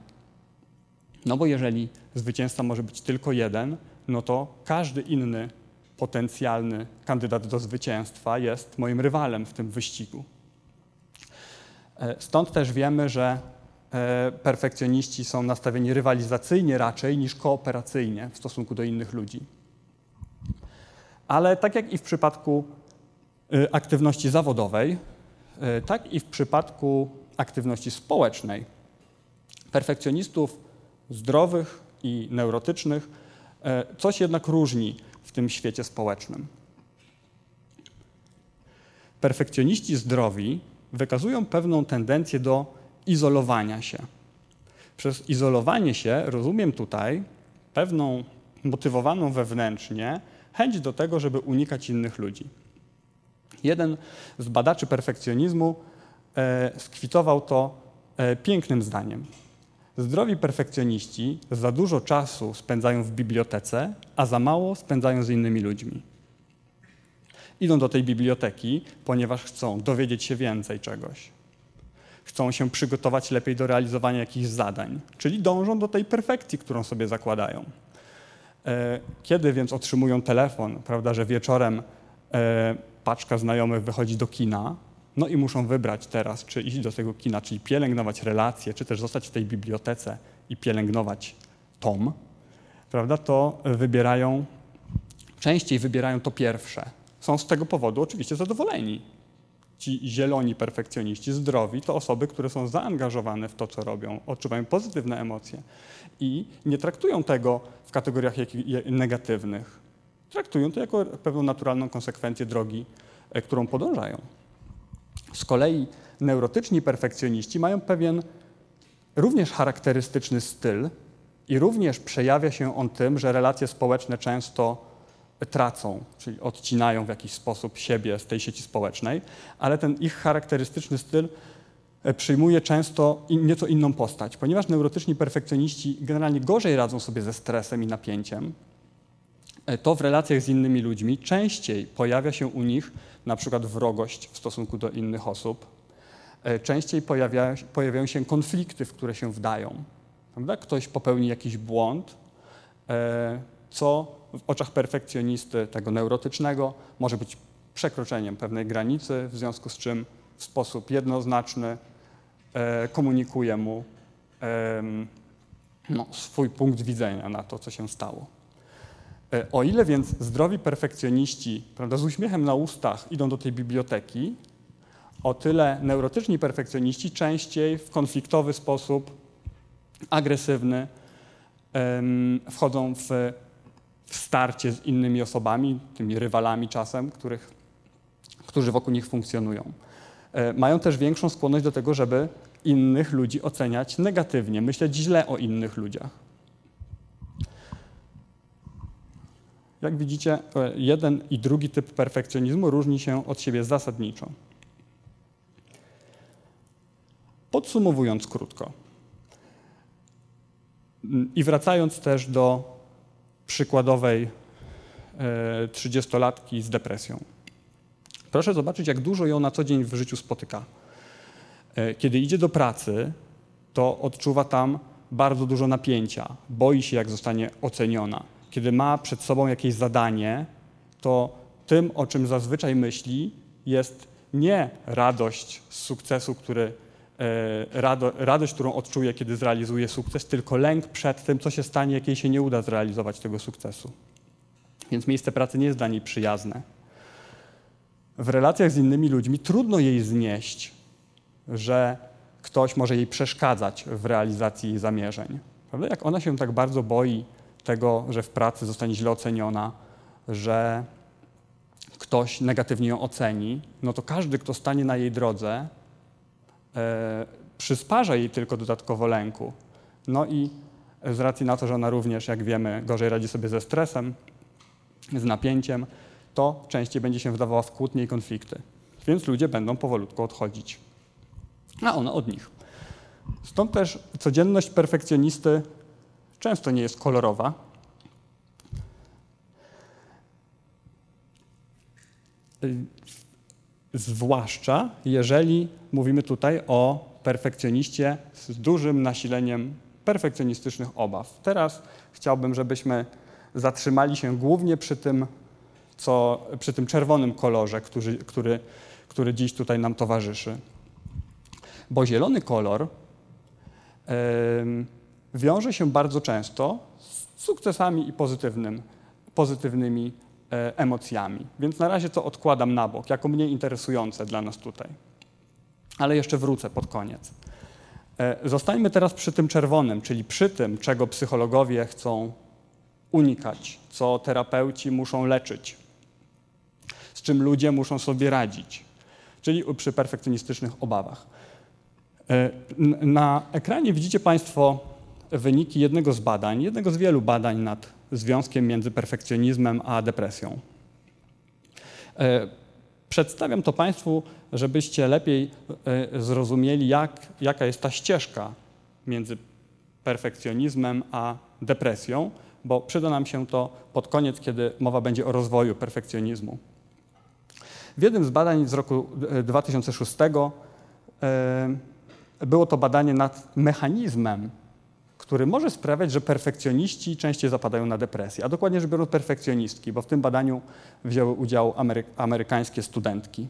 no bo jeżeli zwycięzca może być tylko jeden, no to każdy inny potencjalny kandydat do zwycięstwa jest moim rywalem w tym wyścigu. E, stąd też wiemy, że e, perfekcjoniści są nastawieni rywalizacyjnie raczej niż kooperacyjnie w stosunku do innych ludzi. Ale tak jak i w przypadku e, aktywności zawodowej, tak i w przypadku aktywności społecznej, perfekcjonistów zdrowych i neurotycznych, e, coś jednak różni w tym świecie społecznym. Perfekcjoniści zdrowi wykazują pewną tendencję do izolowania się. Przez izolowanie się rozumiem tutaj pewną motywowaną wewnętrznie chęć do tego, żeby unikać innych ludzi. Jeden z badaczy perfekcjonizmu e, skwitował to e, pięknym zdaniem. Zdrowi perfekcjoniści za dużo czasu spędzają w bibliotece, a za mało spędzają z innymi ludźmi. Idą do tej biblioteki, ponieważ chcą dowiedzieć się więcej czegoś. Chcą się przygotować lepiej do realizowania jakichś zadań, czyli dążą do tej perfekcji, którą sobie zakładają. E, kiedy więc otrzymują telefon, prawda, że wieczorem e, paczka znajomych wychodzi do kina, no i muszą wybrać teraz, czy iść do tego kina, czyli pielęgnować relacje, czy też zostać w tej bibliotece i pielęgnować tom, prawda, to wybierają, częściej wybierają to pierwsze. Są z tego powodu oczywiście zadowoleni. Ci zieloni perfekcjoniści, zdrowi, to osoby, które są zaangażowane w to, co robią, odczuwają pozytywne emocje i nie traktują tego w kategoriach negatywnych. Traktują to jako pewną naturalną konsekwencję drogi, e, którą podążają. Z kolei neurotyczni perfekcjoniści mają pewien również charakterystyczny styl i również przejawia się on tym, że relacje społeczne często tracą, czyli odcinają w jakiś sposób siebie z tej sieci społecznej, ale ten ich charakterystyczny styl e, przyjmuje często nieco inną postać, ponieważ neurotyczni perfekcjoniści generalnie gorzej radzą sobie ze stresem i napięciem, e, to w relacjach z innymi ludźmi częściej pojawia się u nich na przykład wrogość w stosunku do innych osób. E, częściej pojawia, pojawiają się konflikty, w które się wdają. Prawda? Ktoś popełni jakiś błąd, e, co w oczach perfekcjonisty, tego neurotycznego, może być przekroczeniem pewnej granicy, w związku z czym w sposób jednoznaczny e, komunikuje mu no, swój punkt widzenia na to, co się stało. E, o ile więc zdrowi perfekcjoniści prawda, z uśmiechem na ustach idą do tej biblioteki, o tyle neurotyczni perfekcjoniści częściej w konfliktowy sposób, agresywny, wchodzą w, w starcie z innymi osobami, tymi rywalami czasem, których, którzy wokół nich funkcjonują. E, mają też większą skłonność do tego, żeby innych ludzi oceniać negatywnie, myśleć źle o innych ludziach. Jak widzicie, e, jeden i drugi typ perfekcjonizmu różni się od siebie zasadniczo. Podsumowując krótko mm, i wracając też do przykładowej e, trzydziestolatki z depresją. Proszę zobaczyć, jak dużo ją na co dzień w życiu spotyka. E, kiedy idzie do pracy, to odczuwa tam bardzo dużo napięcia, boi się, jak zostanie oceniona kiedy ma przed sobą jakieś zadanie, to tym, o czym zazwyczaj myśli, jest nie radość z sukcesu, który, e, rado, radość, którą odczuje, kiedy zrealizuje sukces, tylko lęk przed tym, co się stanie, jak jej się nie uda zrealizować tego sukcesu. Więc miejsce pracy nie jest dla niej przyjazne. W relacjach z innymi ludźmi trudno jej znieść, że ktoś może jej przeszkadzać w realizacji jej zamierzeń. Prawda? Jak ona się tak bardzo boi tego, że w pracy zostanie źle oceniona, że ktoś negatywnie ją oceni, no to każdy, kto stanie na jej drodze, e, przysparza jej tylko dodatkowo lęku. No i z racji na to, że ona również, jak wiemy, gorzej radzi sobie ze stresem, z napięciem, to częściej będzie się wdawała w kłótnie i konflikty. Więc ludzie będą powolutku odchodzić. A ona od nich. Stąd też codzienność perfekcjonisty często nie jest kolorowa. Zwłaszcza jeżeli mówimy tutaj o perfekcjoniście z dużym nasileniem perfekcjonistycznych obaw. Teraz chciałbym, żebyśmy zatrzymali się głównie przy tym, co, przy tym czerwonym kolorze, który, który, który dziś tutaj nam towarzyszy. Bo zielony kolor yy, wiąże się bardzo często z sukcesami i pozytywnym, pozytywnymi e, emocjami. Więc na razie to odkładam na bok, jako mniej interesujące dla nas tutaj. Ale jeszcze wrócę pod koniec. E, zostańmy teraz przy tym czerwonym, czyli przy tym, czego psychologowie chcą unikać, co terapeuci muszą leczyć, z czym ludzie muszą sobie radzić, czyli przy perfekcjonistycznych obawach. E, na ekranie widzicie Państwo wyniki jednego z badań, jednego z wielu badań nad związkiem między perfekcjonizmem a depresją. E, przedstawiam to Państwu, żebyście lepiej e, zrozumieli, jak, jaka jest ta ścieżka między perfekcjonizmem a depresją, bo przyda nam się to pod koniec, kiedy mowa będzie o rozwoju perfekcjonizmu. W jednym z badań z roku 2006 było to badanie nad mechanizmem który może sprawiać, że perfekcjoniści częściej zapadają na depresję, a dokładnie rzecz biorąc perfekcjonistki, bo w tym badaniu wzięły udział amery amerykańskie studentki.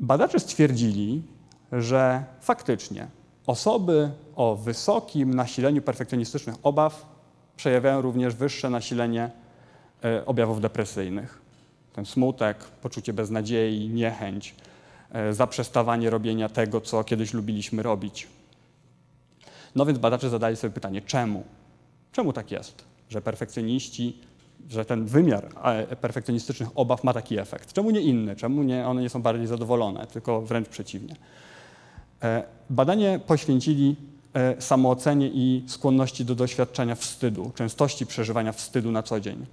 Badacze stwierdzili, że faktycznie osoby o wysokim nasileniu perfekcjonistycznych obaw przejawiają również wyższe nasilenie e, objawów depresyjnych. Ten smutek, poczucie beznadziei, niechęć, e, zaprzestawanie robienia tego, co kiedyś lubiliśmy robić. No więc badacze zadali sobie pytanie, czemu? Czemu tak jest, że perfekcjoniści, że ten wymiar e, perfekcjonistycznych obaw ma taki efekt? Czemu nie inny? Czemu nie, one nie są bardziej zadowolone, tylko wręcz przeciwnie? E, badanie poświęcili e, samoocenie i skłonności do doświadczenia wstydu, częstości przeżywania wstydu na co dzień.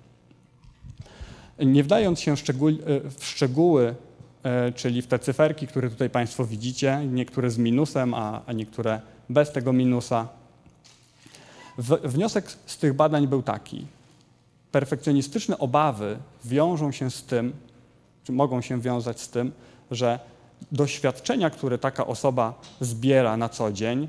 Nie wdając się w szczegóły, czyli w te cyferki, które tutaj Państwo widzicie, niektóre z minusem, a, a niektóre bez tego minusa. Wniosek z tych badań był taki. Perfekcjonistyczne obawy wiążą się z tym, czy mogą się wiązać z tym, że doświadczenia, które taka osoba zbiera na co dzień,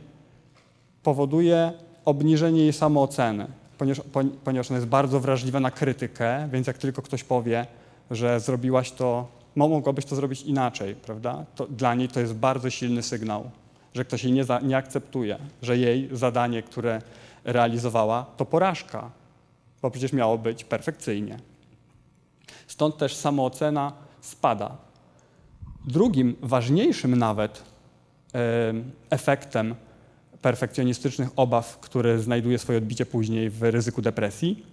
powoduje obniżenie jej samooceny, ponieważ, ponieważ ona jest bardzo wrażliwa na krytykę, więc jak tylko ktoś powie, że zrobiłaś to, mogłabyś to zrobić inaczej, prawda? To dla niej to jest bardzo silny sygnał że ktoś jej nie, za, nie akceptuje, że jej zadanie, które realizowała, to porażka, bo przecież miało być perfekcyjnie. Stąd też samoocena spada. Drugim, ważniejszym nawet efektem perfekcjonistycznych obaw, który znajduje swoje odbicie później w ryzyku depresji,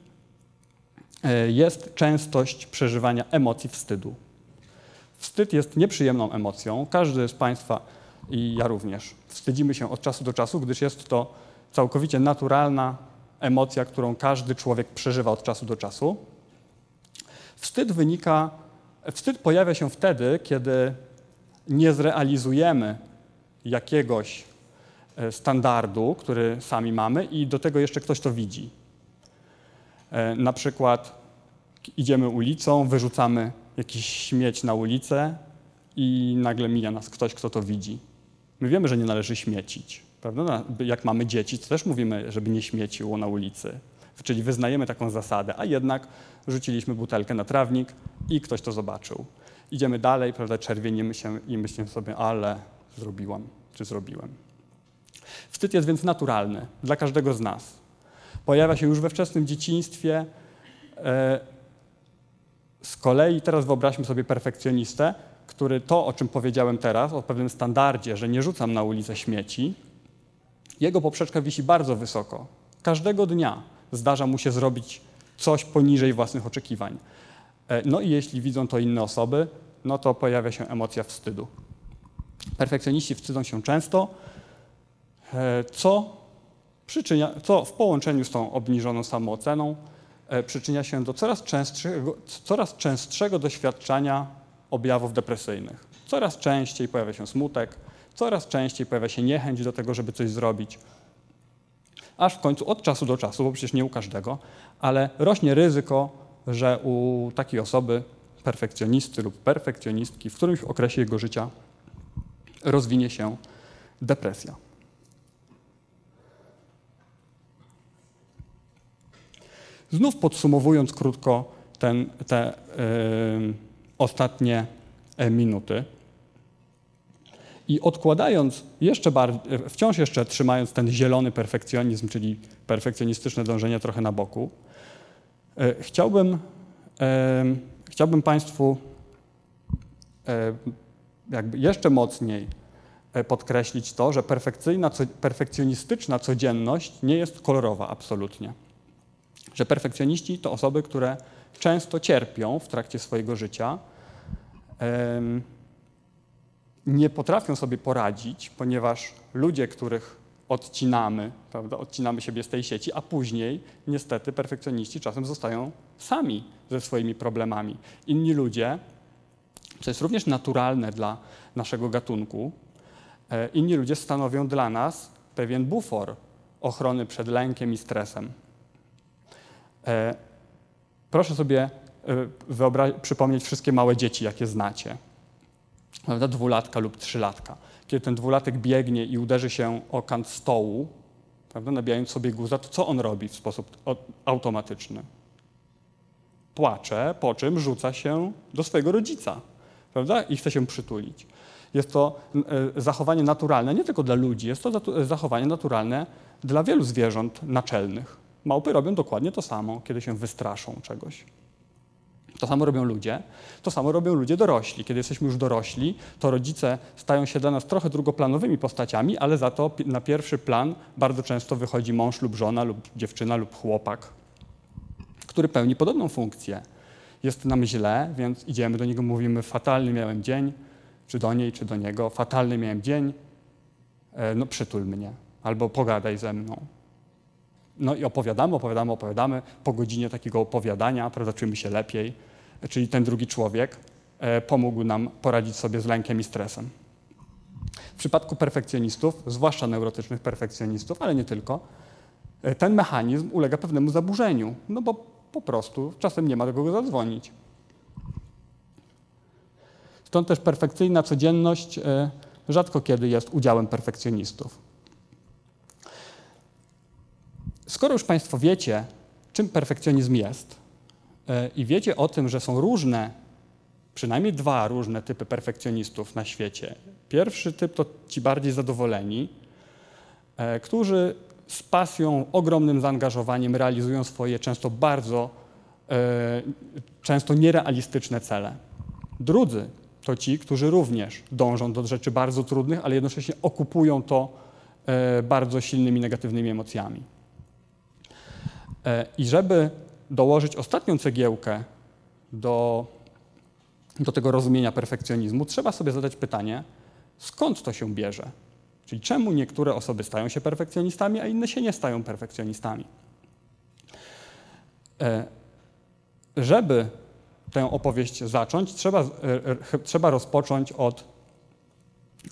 e, jest częstość przeżywania emocji wstydu. Wstyd jest nieprzyjemną emocją. Każdy z Państwa i ja również. Wstydzimy się od czasu do czasu, gdyż jest to całkowicie naturalna emocja, którą każdy człowiek przeżywa od czasu do czasu. Wstyd wynika, wstyd pojawia się wtedy, kiedy nie zrealizujemy jakiegoś e, standardu, który sami mamy i do tego jeszcze ktoś to widzi. E, na przykład idziemy ulicą, wyrzucamy jakiś śmieć na ulicę i nagle mija nas ktoś, kto to widzi. My wiemy, że nie należy śmiecić. Prawda? Jak mamy dzieci, to też mówimy, żeby nie śmieciło na ulicy. Czyli wyznajemy taką zasadę, a jednak rzuciliśmy butelkę na trawnik i ktoś to zobaczył. Idziemy dalej, prawda, czerwienimy się i myślimy sobie, ale zrobiłam, czy zrobiłem. Wstyd jest więc naturalny dla każdego z nas. Pojawia się już we wczesnym dzieciństwie. E, z kolei teraz wyobraźmy sobie perfekcjonistę, który to, o czym powiedziałem teraz, o pewnym standardzie, że nie rzucam na ulicę śmieci, jego poprzeczka wisi bardzo wysoko. Każdego dnia zdarza mu się zrobić coś poniżej własnych oczekiwań. E, no i jeśli widzą to inne osoby, no to pojawia się emocja wstydu. Perfekcjoniści wstydzą się często, e, co przyczynia, co w połączeniu z tą obniżoną samooceną przyczynia się do coraz częstszego, coraz częstszego doświadczania objawów depresyjnych. Coraz częściej pojawia się smutek, coraz częściej pojawia się niechęć do tego, żeby coś zrobić. Aż w końcu od czasu do czasu, bo przecież nie u każdego, ale rośnie ryzyko, że u takiej osoby, perfekcjonisty lub perfekcjonistki, w którymś okresie jego życia rozwinie się depresja. Znów podsumowując krótko ten, te yy, ostatnie e, minuty. I odkładając jeszcze bardziej, wciąż jeszcze trzymając ten zielony perfekcjonizm, czyli perfekcjonistyczne dążenie trochę na boku, yy, chciałbym, chciałbym Państwu jakby jeszcze mocniej podkreślić to, że perfekcyjna, perfekcjonistyczna codzienność nie jest kolorowa absolutnie że perfekcjoniści to osoby, które często cierpią w trakcie swojego życia, nie potrafią sobie poradzić, ponieważ ludzie, których odcinamy, prawda, odcinamy siebie z tej sieci, a później niestety perfekcjoniści czasem zostają sami ze swoimi problemami. Inni ludzie, co jest również naturalne dla naszego gatunku, e, inni ludzie stanowią dla nas pewien bufor ochrony przed lękiem i stresem. E, proszę sobie e, przypomnieć wszystkie małe dzieci, jakie znacie. Prawda? Dwulatka lub trzylatka. Kiedy ten dwulatek biegnie i uderzy się o kant stołu, prawda, nabijając sobie guza, to co on robi w sposób automatyczny? Płacze, po czym rzuca się do swojego rodzica prawda? i chce się przytulić. Jest to e, zachowanie naturalne nie tylko dla ludzi, jest to zachowanie naturalne dla wielu zwierząt naczelnych. Małpy robią dokładnie to samo, kiedy się wystraszą czegoś. To samo robią ludzie, to samo robią ludzie dorośli. Kiedy jesteśmy już dorośli, to rodzice stają się dla nas trochę drugoplanowymi postaciami, ale za to na pierwszy plan bardzo często wychodzi mąż lub żona, lub dziewczyna, lub chłopak, który pełni podobną funkcję. Jest nam źle, więc idziemy do niego, mówimy: Fatalny miałem dzień, czy do niej, czy do niego, fatalny miałem dzień, e, no przytul mnie, albo pogadaj ze mną. No i opowiadamy, opowiadamy, opowiadamy. Po godzinie takiego opowiadania, prawda, czujemy się lepiej. Czyli ten drugi człowiek e, pomógł nam poradzić sobie z lękiem i stresem. W przypadku perfekcjonistów, zwłaszcza neurotycznych perfekcjonistów, ale nie tylko, e, ten mechanizm ulega pewnemu zaburzeniu, no bo po prostu czasem nie ma do kogo zadzwonić. Stąd też perfekcyjna codzienność e, rzadko kiedy jest udziałem perfekcjonistów. Skoro już Państwo wiecie, czym perfekcjonizm jest e, i wiecie o tym, że są różne, przynajmniej dwa różne typy perfekcjonistów na świecie. Pierwszy typ to ci bardziej zadowoleni, e, którzy z pasją, ogromnym zaangażowaniem realizują swoje często bardzo, e, często nierealistyczne cele. Drudzy to ci, którzy również dążą do rzeczy bardzo trudnych, ale jednocześnie okupują to bardzo silnymi negatywnymi emocjami. E, I żeby dołożyć ostatnią cegiełkę do, do tego rozumienia perfekcjonizmu, trzeba sobie zadać pytanie, skąd to się bierze? Czyli czemu niektóre osoby stają się perfekcjonistami, a inne się nie stają perfekcjonistami? E, żeby tę opowieść zacząć, trzeba, e, trzeba rozpocząć od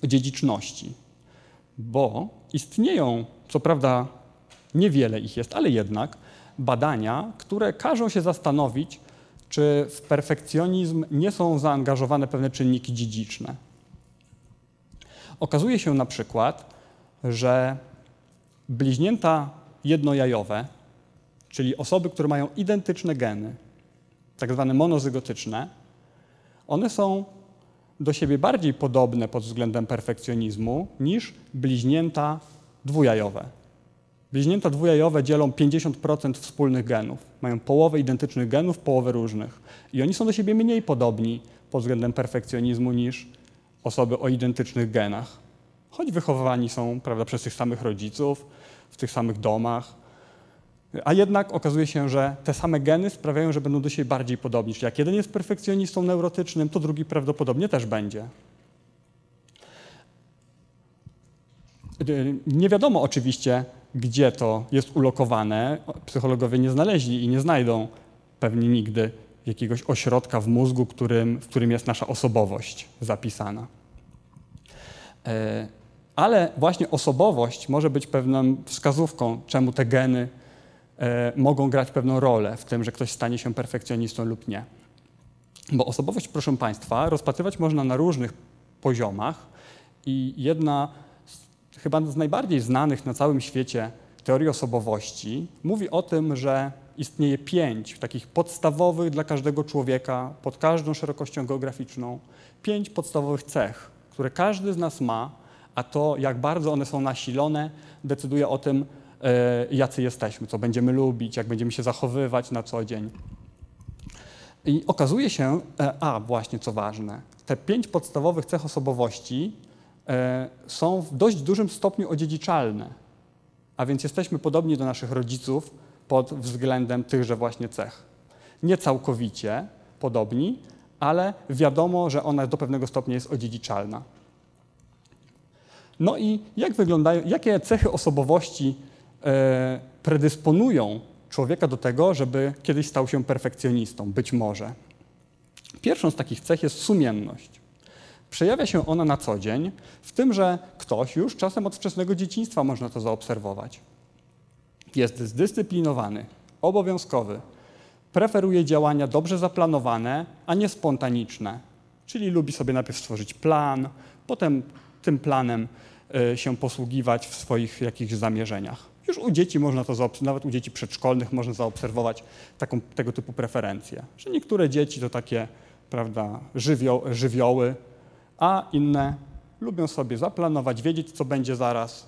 dziedziczności, bo istnieją, co prawda niewiele ich jest, ale jednak badania, które każą się zastanowić, czy w perfekcjonizm nie są zaangażowane pewne czynniki dziedziczne. Okazuje się na przykład, że bliźnięta jednojajowe, czyli osoby, które mają identyczne geny, tak zwane monozygotyczne, one są do siebie bardziej podobne pod względem perfekcjonizmu niż bliźnięta dwujajowe. Bliźnięta dwujajowe dzielą 50% wspólnych genów. Mają połowę identycznych genów, połowę różnych. I oni są do siebie mniej podobni pod względem perfekcjonizmu niż osoby o identycznych genach. Choć wychowywani są prawda, przez tych samych rodziców, w tych samych domach. A jednak okazuje się, że te same geny sprawiają, że będą do siebie bardziej podobni. Czyli jak jeden jest perfekcjonistą neurotycznym, to drugi prawdopodobnie też będzie. Nie wiadomo oczywiście, gdzie to jest ulokowane, psychologowie nie znaleźli i nie znajdą pewnie nigdy jakiegoś ośrodka w mózgu, którym, w którym jest nasza osobowość zapisana. E, ale właśnie osobowość może być pewną wskazówką, czemu te geny e, mogą grać pewną rolę w tym, że ktoś stanie się perfekcjonistą lub nie. Bo osobowość, proszę Państwa, rozpatrywać można na różnych poziomach i jedna chyba z najbardziej znanych na całym świecie teorii osobowości mówi o tym, że istnieje pięć takich podstawowych dla każdego człowieka, pod każdą szerokością geograficzną, pięć podstawowych cech, które każdy z nas ma, a to, jak bardzo one są nasilone, decyduje o tym, e, jacy jesteśmy, co będziemy lubić, jak będziemy się zachowywać na co dzień. I okazuje się, e, a właśnie co ważne, te pięć podstawowych cech osobowości są w dość dużym stopniu odziedziczalne, a więc jesteśmy podobni do naszych rodziców pod względem tychże właśnie cech. Nie całkowicie podobni, ale wiadomo, że ona do pewnego stopnia jest odziedziczalna. No i jak wyglądają, jakie cechy osobowości e, predysponują człowieka do tego, żeby kiedyś stał się perfekcjonistą? Być może. Pierwszą z takich cech jest sumienność. Przejawia się ona na co dzień, w tym, że ktoś już czasem od wczesnego dzieciństwa można to zaobserwować. Jest zdyscyplinowany, obowiązkowy, preferuje działania dobrze zaplanowane, a nie spontaniczne. Czyli lubi sobie najpierw stworzyć plan, potem tym planem e, się posługiwać w swoich jakichś zamierzeniach. Już u dzieci można to nawet u dzieci przedszkolnych można zaobserwować taką, tego typu preferencje, że niektóre dzieci to takie prawda, żywio, żywioły, a inne lubią sobie zaplanować, wiedzieć, co będzie zaraz.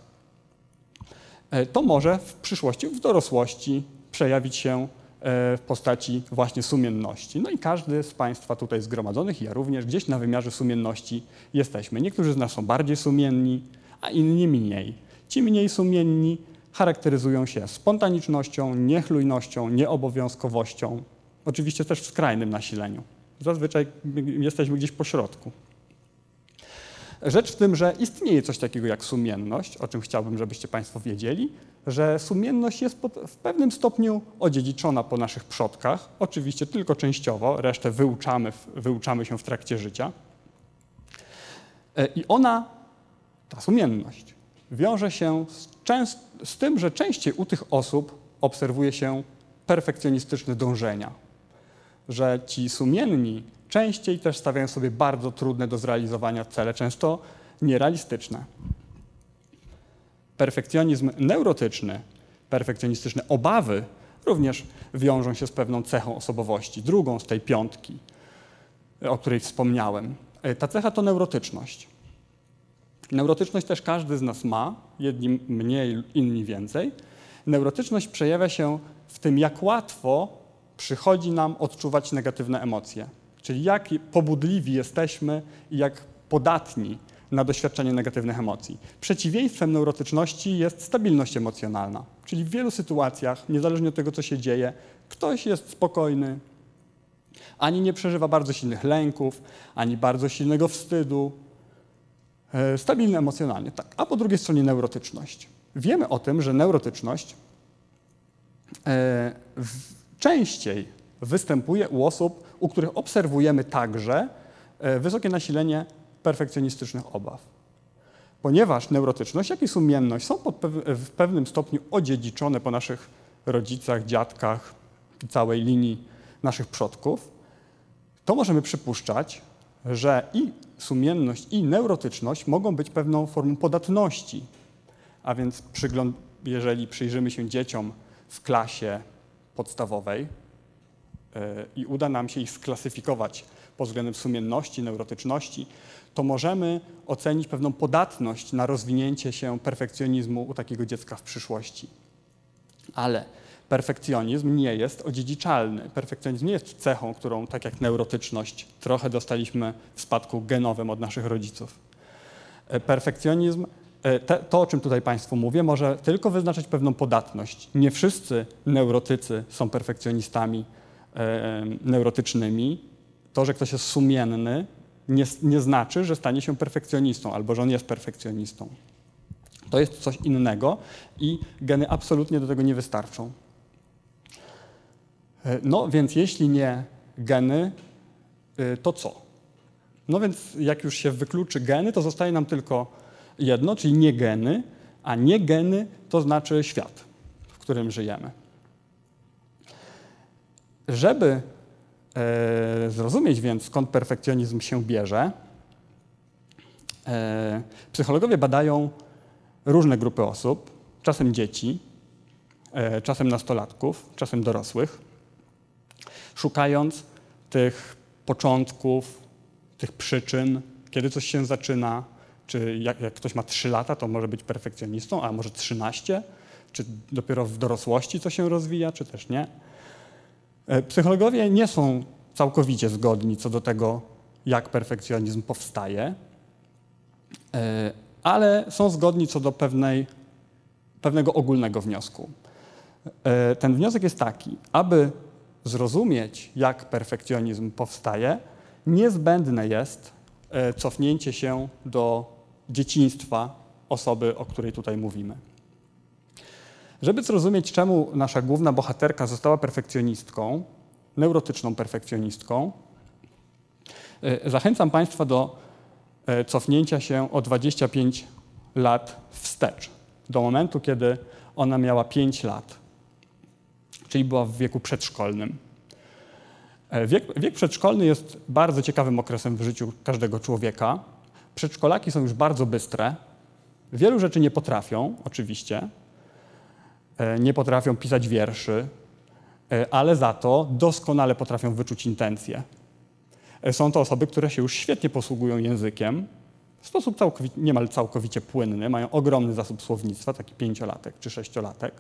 E, to może w przyszłości, w dorosłości przejawić się E, w postaci właśnie sumienności. No i każdy z Państwa tutaj zgromadzonych, ja również, gdzieś na wymiarze sumienności jesteśmy. Niektórzy z nas są bardziej sumienni, a inni mniej. Ci mniej sumienni charakteryzują się spontanicznością, niechlujnością, nieobowiązkowością, oczywiście też w skrajnym nasileniu. Zazwyczaj jesteśmy gdzieś po środku. Rzecz w tym, że istnieje coś takiego jak sumienność, o czym chciałbym, żebyście Państwo wiedzieli, że sumienność jest w pewnym stopniu odziedziczona po naszych przodkach, oczywiście tylko częściowo, resztę wyuczamy, wyuczamy się w trakcie życia. E, I ona, ta sumienność, wiąże się z, częst, z tym, że częściej u tych osób obserwuje się perfekcjonistyczne dążenia, że ci sumienni częściej też stawiają sobie bardzo trudne do zrealizowania cele, często nierealistyczne. Perfekcjonizm neurotyczny, perfekcjonistyczne obawy również wiążą się z pewną cechą osobowości, drugą z tej piątki, o której wspomniałem. E, ta cecha to neurotyczność. Neurotyczność też każdy z nas ma, jedni mniej, inni więcej. Neurotyczność przejawia się w tym, jak łatwo przychodzi nam odczuwać negatywne emocje. Czyli jak pobudliwi jesteśmy i jak podatni na doświadczenie negatywnych emocji. Przeciwieństwem neurotyczności jest stabilność emocjonalna, czyli w wielu sytuacjach, niezależnie od tego, co się dzieje, ktoś jest spokojny, ani nie przeżywa bardzo silnych lęków, ani bardzo silnego wstydu. E, stabilny emocjonalnie, tak. A po drugiej stronie neurotyczność. Wiemy o tym, że neurotyczność e, częściej występuje u osób, u których obserwujemy także e, wysokie nasilenie perfekcjonistycznych obaw. Ponieważ neurotyczność, jak i sumienność są w pewnym stopniu odziedziczone po naszych rodzicach, dziadkach całej linii naszych przodków, to możemy przypuszczać, że i sumienność, i neurotyczność mogą być pewną formą podatności. A więc jeżeli przyjrzymy się dzieciom w klasie podstawowej i uda nam się ich sklasyfikować pod względem sumienności, neurotyczności, to możemy ocenić pewną podatność na rozwinięcie się perfekcjonizmu u takiego dziecka w przyszłości. Ale perfekcjonizm nie jest odziedziczalny. Perfekcjonizm nie jest cechą, którą, tak jak neurotyczność, trochę dostaliśmy w spadku genowym od naszych rodziców. E, perfekcjonizm, e, to o czym tutaj Państwu mówię, może tylko wyznaczać pewną podatność. Nie wszyscy neurotycy są perfekcjonistami e, neurotycznymi. To, że ktoś jest sumienny, nie, nie znaczy, że stanie się perfekcjonistą albo że on jest perfekcjonistą. To jest coś innego i geny absolutnie do tego nie wystarczą. E, no więc jeśli nie geny, e, to co? No więc jak już się wykluczy geny, to zostaje nam tylko jedno, czyli nie geny, a nie geny to znaczy świat, w którym żyjemy. Żeby e, zrozumieć więc, skąd perfekcjonizm się bierze, e, psychologowie badają różne grupy osób, czasem dzieci, e, czasem nastolatków, czasem dorosłych, szukając tych początków, tych przyczyn, kiedy coś się zaczyna, czy jak, jak, ktoś ma 3 lata, to może być perfekcjonistą, a może 13, czy dopiero w dorosłości to się rozwija, czy też nie. E, psychologowie nie są całkowicie zgodni co do tego, jak perfekcjonizm powstaje, e, ale są zgodni co do pewnej, pewnego ogólnego wniosku. E, ten wniosek jest taki, aby zrozumieć, jak perfekcjonizm powstaje, niezbędne jest cofnięcie się do dzieciństwa osoby, o której tutaj mówimy. Żeby zrozumieć, czemu nasza główna bohaterka została perfekcjonistką, neurotyczną perfekcjonistką, e, zachęcam Państwa do e, cofnięcia się o 25 lat wstecz, do momentu, kiedy ona miała 5 lat, czyli była w wieku przedszkolnym. E, wiek, wiek przedszkolny jest bardzo ciekawym okresem w życiu każdego człowieka. Przedszkolaki są już bardzo bystre. Wielu rzeczy nie potrafią, oczywiście, nie potrafią pisać wierszy, e, ale za to doskonale potrafią wyczuć intencje. E, są to osoby, które się już świetnie posługują językiem, w sposób całkowicie, niemal całkowicie płynny, mają ogromny zasób słownictwa, taki pięciolatek czy sześciolatek.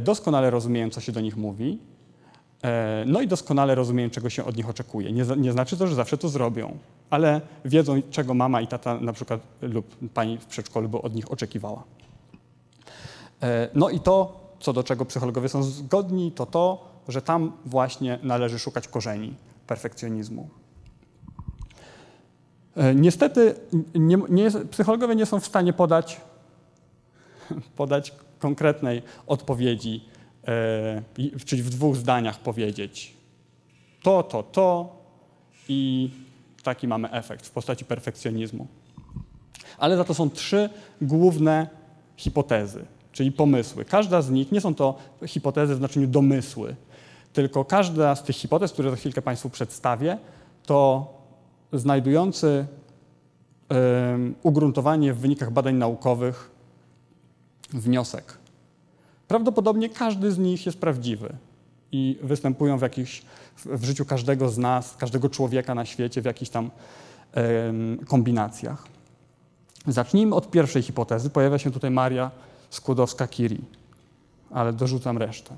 Doskonale rozumieją, co się do nich mówi, no i doskonale rozumieją, czego się od nich oczekuje. Nie, nie, znaczy to, że zawsze to zrobią, ale wiedzą, czego mama i tata na przykład lub pani w przedszkolu by od nich oczekiwała. E, no i to, co do czego psychologowie są zgodni, to to, że tam właśnie należy szukać korzeni perfekcjonizmu. E, niestety nie, nie, psychologowie nie są w stanie podać, podać konkretnej odpowiedzi, e, czyli w dwóch zdaniach powiedzieć to, to, to i taki mamy efekt w postaci perfekcjonizmu. Ale za to są trzy główne hipotezy czyli pomysły. Każda z nich, nie są to hipotezy w znaczeniu domysły, tylko każda z tych hipotez, które za chwilkę Państwu przedstawię, to znajdujący ugruntowanie w wynikach badań naukowych wniosek. Prawdopodobnie każdy z nich jest prawdziwy i występują w, jakichś, w życiu każdego z nas, każdego człowieka na świecie w jakichś tam kombinacjach. Zacznijmy od pierwszej hipotezy. Pojawia się tutaj Maria Skłodowska-Curie, ale dorzucam resztę.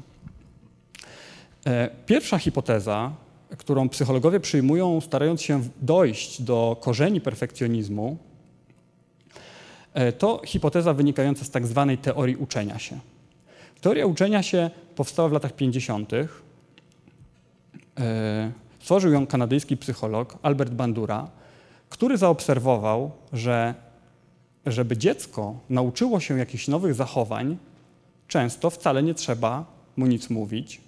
E, pierwsza hipoteza, którą psychologowie przyjmują, starając się dojść do korzeni perfekcjonizmu, e, to hipoteza wynikająca z tak zwanej teorii uczenia się. Teoria uczenia się powstała w latach 50. E, stworzył ją kanadyjski psycholog Albert Bandura, który zaobserwował, że żeby dziecko nauczyło się jakichś nowych zachowań, często wcale nie trzeba mu nic mówić,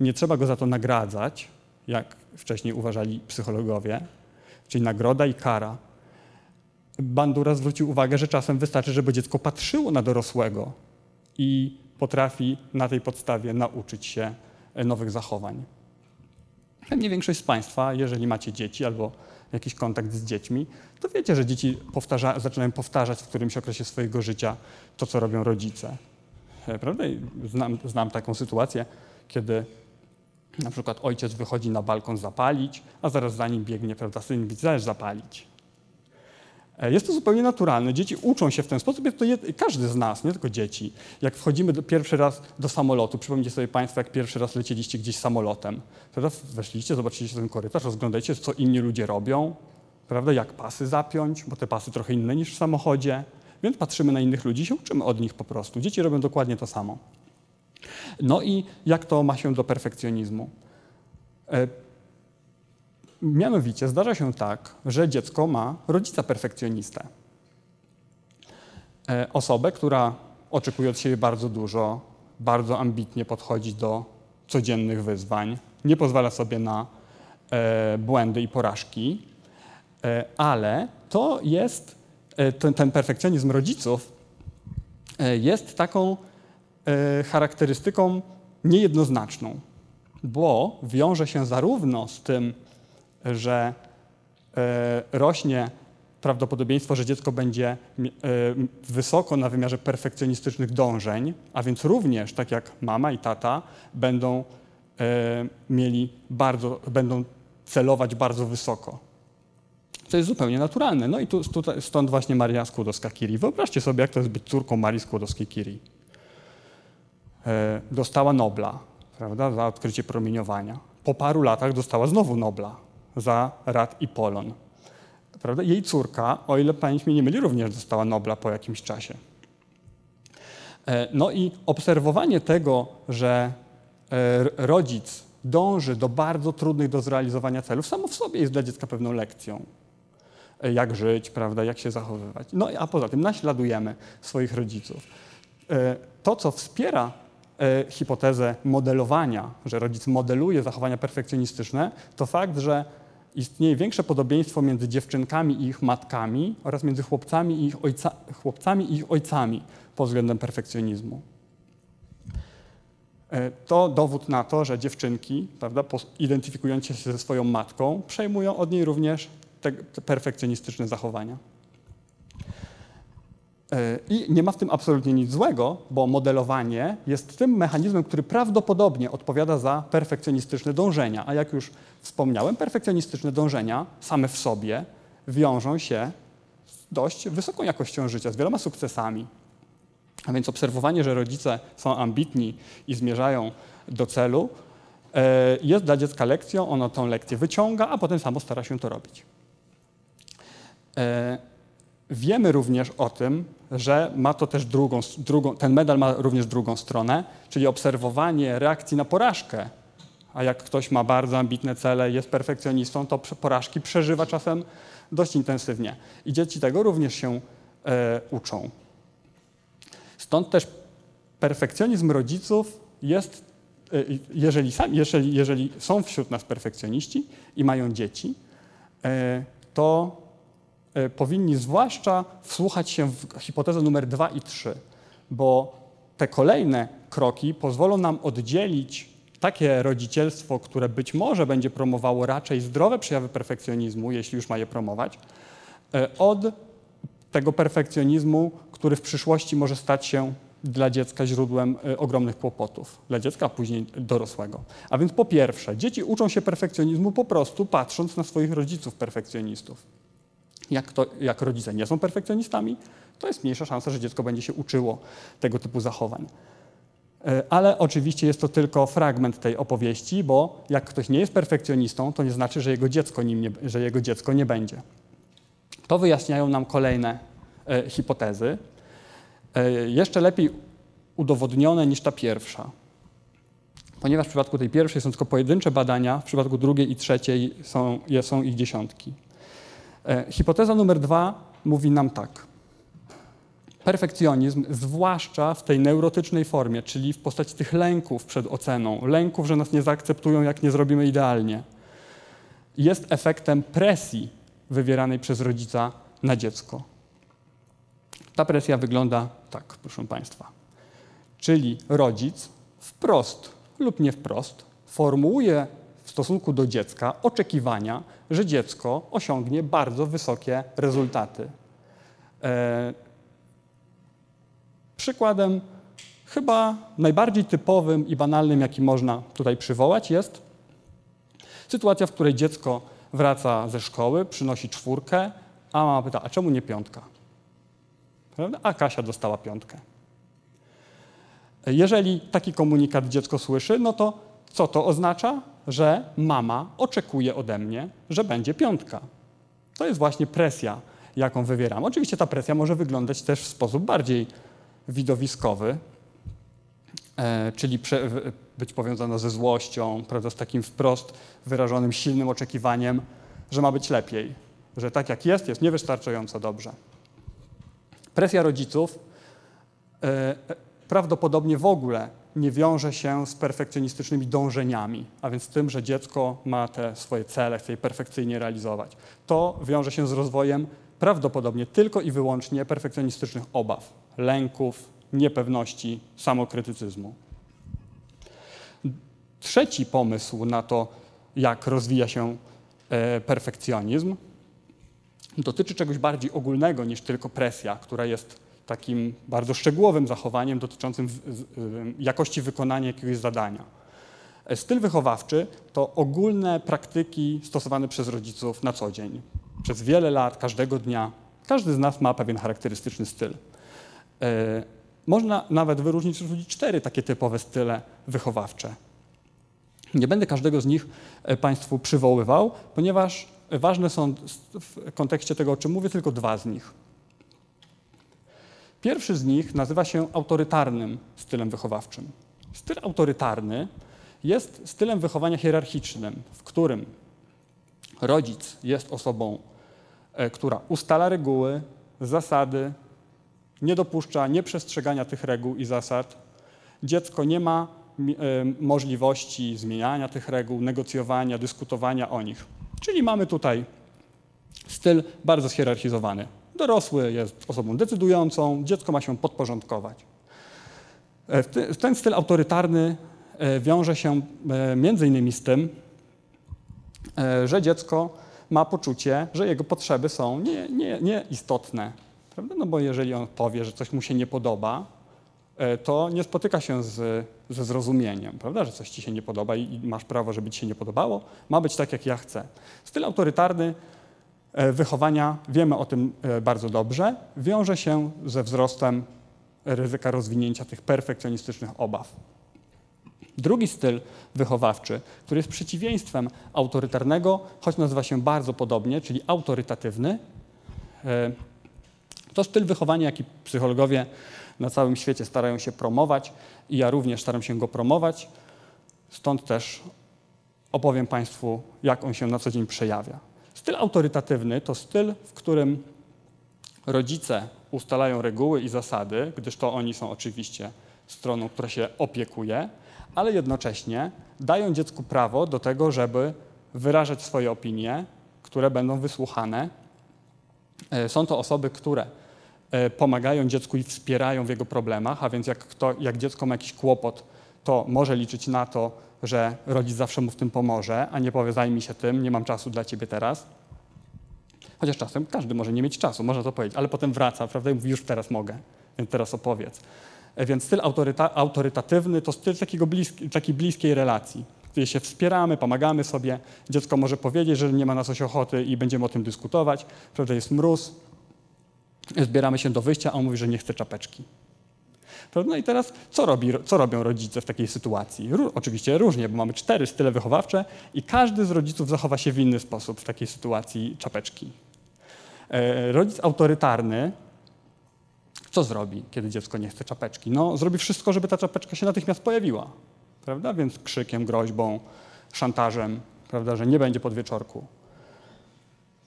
nie trzeba go za to nagradzać, jak wcześniej uważali psychologowie, czyli nagroda i kara. Bandura zwrócił uwagę, że czasem wystarczy, żeby dziecko patrzyło na dorosłego i potrafi na tej podstawie nauczyć się nowych zachowań. Pewnie większość z Państwa, jeżeli macie dzieci albo jakiś kontakt z dziećmi, to wiecie, że dzieci powtarza, zaczynają powtarzać w którymś okresie swojego życia to, co robią rodzice. E, prawda? Znam, znam taką sytuację, kiedy na przykład ojciec wychodzi na balkon zapalić, a zaraz za nim biegnie, prawda, syn mówi, zależy zapalić. E, jest to zupełnie naturalne. Dzieci uczą się w ten sposób. To jest, każdy z nas, nie tylko dzieci. Jak wchodzimy do, pierwszy raz do samolotu, przypomnijcie sobie Państwo, jak pierwszy raz lecieliście gdzieś samolotem. Teraz weszliście, zobaczyliście ten korytarz, rozglądajcie, co inni ludzie robią, prawda? jak pasy zapiąć, bo te pasy trochę inne niż w samochodzie. Więc patrzymy na innych ludzi się uczymy od nich po prostu. Dzieci robią dokładnie to samo. No i jak to ma się do perfekcjonizmu? E, Mianowicie zdarza się tak, że dziecko ma rodzica perfekcjonistę. e, osobę, która oczekuje od siebie bardzo dużo, bardzo ambitnie podchodzi do codziennych wyzwań, nie pozwala sobie na e, błędy i porażki, ale to jest ten, ten perfekcjonizm rodziców jest taką charakterystyką niejednoznaczną, bo wiąże się zarówno z tym, że rośnie prawdopodobieństwo, że dziecko będzie e, wysoko na wymiarze perfekcjonistycznych dążeń, a więc również, tak jak mama i tata, będą e, mieli bardzo, będą celować bardzo wysoko. To jest zupełnie naturalne. No i tu, stąd właśnie Maria Skłodowska-Curie. Wyobraźcie sobie, jak to jest być córką Marii Skłodowskiej-Curie. E, dostała Nobla prawda, za odkrycie promieniowania. Po paru latach dostała znowu Nobla za rad i polon. Prawda? Jej córka, o ile pamięć mnie nie myli, również dostała Nobla po jakimś czasie. E, no i obserwowanie tego, że e, rodzic dąży do bardzo trudnych do zrealizowania celów, samo w sobie jest dla dziecka pewną lekcją. E, jak żyć, prawda, jak się zachowywać. No a poza tym naśladujemy swoich rodziców. To, co wspiera hipotezę modelowania, że rodzic modeluje zachowania perfekcjonistyczne, to fakt, że istnieje większe podobieństwo między dziewczynkami i ich matkami oraz między chłopcami i ich, ojca, chłopcami i ich ojcami pod względem perfekcjonizmu. E, to dowód na to, że dziewczynki, prawda, identyfikując się ze swoją matką, przejmują od niej również te, te perfekcjonistyczne zachowania. E, I nie ma w tym absolutnie nic złego, bo modelowanie jest tym mechanizmem, który prawdopodobnie odpowiada za perfekcjonistyczne dążenia. A jak już wspomniałem, perfekcjonistyczne dążenia same w sobie wiążą się z dość wysoką jakością życia, z wieloma sukcesami. A więc obserwowanie, że rodzice są ambitni i zmierzają do celu, e, jest dla dziecka lekcją, ono tą lekcję wyciąga, a potem samo stara się to robić. E, wiemy również o tym, że ma to też drugą, drugą, ten medal ma również drugą stronę, czyli obserwowanie reakcji na porażkę. A jak ktoś ma bardzo ambitne cele, jest perfekcjonistą, to porażki przeżywa czasem dość intensywnie. I dzieci tego również się e, uczą. Stąd też perfekcjonizm rodziców jest, e, jeżeli, jeżeli, jeżeli są wśród nas perfekcjoniści i mają dzieci, e, to powinni zwłaszcza wsłuchać się w hipotezę numer 2 i 3, bo te kolejne kroki pozwolą nam oddzielić takie rodzicielstwo, które być może będzie promowało raczej zdrowe przejawy perfekcjonizmu, jeśli już ma je promować, e, od tego perfekcjonizmu, który w przyszłości może stać się dla dziecka źródłem e, ogromnych kłopotów, dla dziecka, później dorosłego. A więc po pierwsze, dzieci uczą się perfekcjonizmu po prostu patrząc na swoich rodziców perfekcjonistów jak, to, jak rodzice nie są perfekcjonistami, to jest mniejsza szansa, że dziecko będzie się uczyło tego typu zachowań. E, ale oczywiście jest to tylko fragment tej opowieści, bo jak ktoś nie jest perfekcjonistą, to nie znaczy, że jego dziecko, nim nie, że jego dziecko nie będzie. To wyjaśniają nam kolejne e, hipotezy, e, jeszcze lepiej udowodnione niż ta pierwsza. Ponieważ w przypadku tej pierwszej są tylko pojedyncze badania, w przypadku drugiej i trzeciej są, są ich dziesiątki. E, hipoteza numer dwa mówi nam tak. Perfekcjonizm, zwłaszcza w tej neurotycznej formie, czyli w postaci tych lęków przed oceną, lęków, że nas nie zaakceptują, jak nie zrobimy idealnie, jest efektem presji wywieranej przez rodzica na dziecko. Ta presja wygląda tak, proszę Państwa. Czyli rodzic wprost lub nie wprost formułuje w stosunku do dziecka oczekiwania, że dziecko osiągnie bardzo wysokie rezultaty. E, przykładem chyba najbardziej typowym i banalnym, jaki można tutaj przywołać, jest sytuacja, w której dziecko wraca ze szkoły, przynosi czwórkę, a mama pyta, a czemu nie piątka? Prawda? A Kasia dostała piątkę. Jeżeli taki komunikat dziecko słyszy, no to co to oznacza? Że mama oczekuje ode mnie, że będzie piątka. To jest właśnie presja, jaką wywieram. Oczywiście ta presja może wyglądać też w sposób bardziej widowiskowy, e, czyli być powiązana ze złością, prawda, z takim wprost wyrażonym, silnym oczekiwaniem, że ma być lepiej, że tak jak jest, jest niewystarczająco dobrze. Presja rodziców e, prawdopodobnie w ogóle nie wiąże się z perfekcjonistycznymi dążeniami, a więc tym, że dziecko ma te swoje cele, chce je perfekcyjnie realizować. To wiąże się z rozwojem prawdopodobnie tylko i wyłącznie perfekcjonistycznych obaw, lęków, niepewności, samokrytycyzmu. Trzeci pomysł na to, jak rozwija się e, perfekcjonizm, dotyczy czegoś bardziej ogólnego niż tylko presja, która jest takim bardzo szczegółowym zachowaniem dotyczącym jakości wykonania jakiegoś zadania. E, styl wychowawczy to ogólne praktyki stosowane przez rodziców na co dzień. Przez wiele lat, każdego dnia. Każdy z nas ma pewien charakterystyczny styl. E, można nawet wyróżnić cztery takie typowe style wychowawcze. Nie będę każdego z nich e, Państwu przywoływał, ponieważ ważne są w kontekście tego, o czym mówię, tylko dwa z nich. Pierwszy z nich nazywa się autorytarnym stylem wychowawczym. Styl autorytarny jest stylem wychowania hierarchicznym, w którym rodzic jest osobą, e, która ustala reguły, zasady, nie dopuszcza nieprzestrzegania tych reguł i zasad. Dziecko nie ma e, możliwości zmieniania tych reguł, negocjowania, dyskutowania o nich. Czyli mamy tutaj styl bardzo schierarchizowany. Dorosły jest osobą decydującą, dziecko ma się podporządkować. E, ten styl autorytarny e, wiąże się e, między innymi z tym, że dziecko ma poczucie, że jego potrzeby są nieistotne. Nie, nie? No bo jeżeli on powie, że coś mu się nie podoba, to nie spotyka się z, ze zrozumieniem, prawda? że coś ci się nie podoba i masz prawo, żeby ci się nie podobało. Ma być tak, jak ja chcę. Styl autorytarny wychowania, wiemy o tym e, bardzo dobrze, wiąże się ze wzrostem ryzyka rozwinięcia tych perfekcjonistycznych obaw. Drugi styl wychowawczy, który jest przeciwieństwem autorytarnego, choć nazywa się bardzo podobnie, czyli autorytatywny, e, to styl wychowania, jaki psychologowie na całym świecie starają się promować i ja również staram się go promować. Stąd też opowiem Państwu, jak on się na co dzień przejawia. Styl autorytatywny to styl, w którym rodzice ustalają reguły i zasady, gdyż to oni są oczywiście stroną, która się opiekuje, ale jednocześnie dają dziecku prawo do tego, żeby wyrażać swoje opinie, które będą wysłuchane. E, są to osoby, które e, pomagają dziecku i wspierają w jego problemach, a więc jak, kto, jak dziecko ma jakiś kłopot, to może liczyć na to, że rodzic zawsze mu w tym pomoże, a nie powie zajmij się tym, nie mam czasu dla ciebie teraz. Chociaż czasem każdy może nie mieć czasu, można to powiedzieć, ale potem wraca, prawda, i mówi już teraz mogę, więc teraz opowiedz. E, więc styl autoryta autorytatywny to styl takiego bliski, takiej bliskiej relacji, gdzie się wspieramy, pomagamy sobie. Dziecko może powiedzieć, że nie ma na coś ochoty i będziemy o tym dyskutować. Prawda, jest mróz, zbieramy się do wyjścia, a on mówi, że nie chce czapeczki. No i teraz co, robi, co robią rodzice w takiej sytuacji? Ró oczywiście różnie, bo mamy cztery style wychowawcze i każdy z rodziców zachowa się w inny sposób w takiej sytuacji czapeczki. E, rodzic autorytarny co zrobi, kiedy dziecko nie chce czapeczki? No, zrobi wszystko, żeby ta czapeczka się natychmiast pojawiła, prawda? Więc krzykiem, groźbą, szantażem, prawda, że nie będzie podwieczorku.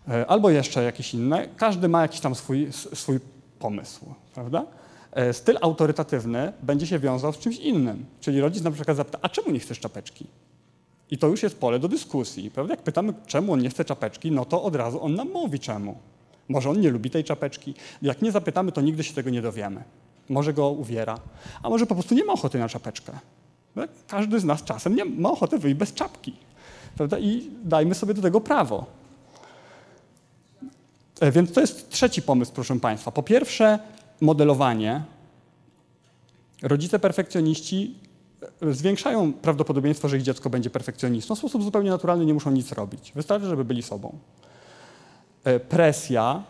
E, albo jeszcze jakieś inne. Każdy ma jakiś tam swój, swój pomysł, prawda? E, styl autorytatywny będzie się wiązał z czymś innym. Czyli rodzic na przykład zapyta, a czemu nie chcesz czapeczki? I to już jest pole do dyskusji. Prawda? Jak pytamy, czemu on nie chce czapeczki, no to od razu on nam mówi czemu. Może on nie lubi tej czapeczki. Jak nie zapytamy, to nigdy się tego nie dowiemy. Może go uwiera, a może po prostu nie ma ochoty na czapeczkę. Każdy z nas czasem nie ma ochoty wyjść bez czapki. Prawda? I dajmy sobie do tego prawo. E, więc to jest trzeci pomysł, proszę Państwa. Po pierwsze, modelowanie, rodzice perfekcjoniści e, zwiększają prawdopodobieństwo, że ich dziecko będzie perfekcjonistą. W sposób zupełnie naturalny nie muszą nic robić. Wystarczy, żeby byli sobą. E, presja,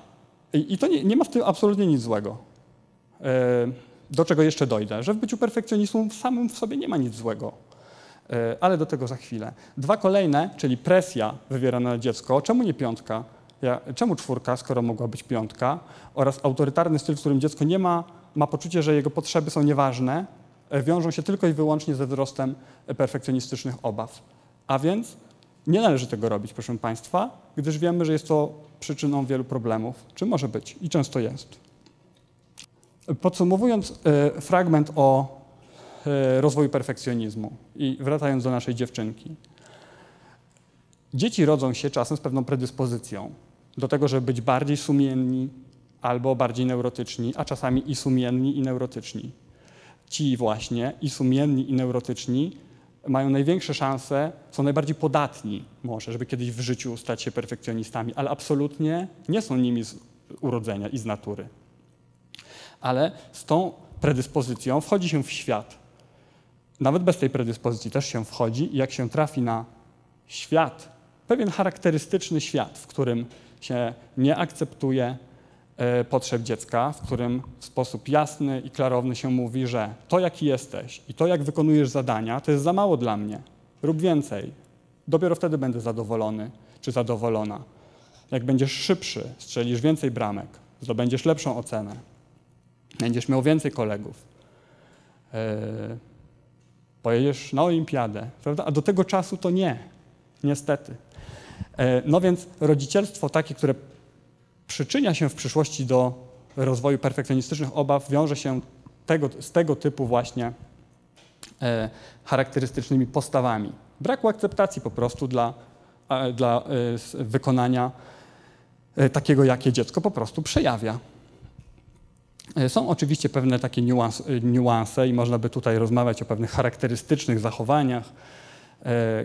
i to nie, nie ma w tym absolutnie nic złego. E, do czego jeszcze dojdę? Że w byciu perfekcjonistą samym w sobie nie ma nic złego. Ale do tego za chwilę. Dwa kolejne, czyli presja wywierana na dziecko. Czemu nie piątka? Ja, czemu czwórka, skoro mogła być piątka? Oraz autorytarny styl, w którym dziecko nie ma, ma poczucie, że jego potrzeby są nieważne, e, wiążą się tylko i wyłącznie ze wzrostem perfekcjonistycznych obaw. A więc nie należy tego robić, proszę Państwa, gdyż wiemy, że jest to przyczyną wielu problemów. Czy może być? I często jest. Podsumowując e, fragment o e, rozwoju perfekcjonizmu i wracając do naszej dziewczynki. Dzieci rodzą się czasem z pewną predyspozycją do tego, żeby być bardziej sumienni albo bardziej neurotyczni, a czasami i sumienni, i neurotyczni. Ci właśnie i sumienni, i neurotyczni mają największe szanse, są najbardziej podatni może, żeby kiedyś w życiu stać się perfekcjonistami, ale absolutnie nie są nimi z urodzenia i z natury. Ale z tą predyspozycją wchodzi się w świat. Nawet bez tej predyspozycji też się wchodzi i jak się trafi na świat, pewien charakterystyczny świat, w którym się nie akceptuje e, potrzeb dziecka, w którym w sposób jasny i klarowny się mówi, że to, jaki jesteś i to, jak wykonujesz zadania, to jest za mało dla mnie. Rób więcej. Dopiero wtedy będę zadowolony czy zadowolona. Jak będziesz szybszy, strzelisz więcej bramek, zdobędziesz lepszą ocenę, będziesz miał więcej kolegów, yy, pojedziesz na olimpiadę, prawda? A do tego czasu to nie, niestety. E, no więc rodzicielstwo takie, które przyczynia się w przyszłości do rozwoju perfekcjonistycznych obaw, wiąże się tego, z tego typu właśnie e, charakterystycznymi postawami. Braku akceptacji po prostu dla, dla e, wykonania takiego, jakie dziecko po prostu przejawia. Są oczywiście pewne takie niuans, niuanse i można by tutaj rozmawiać o pewnych charakterystycznych zachowaniach,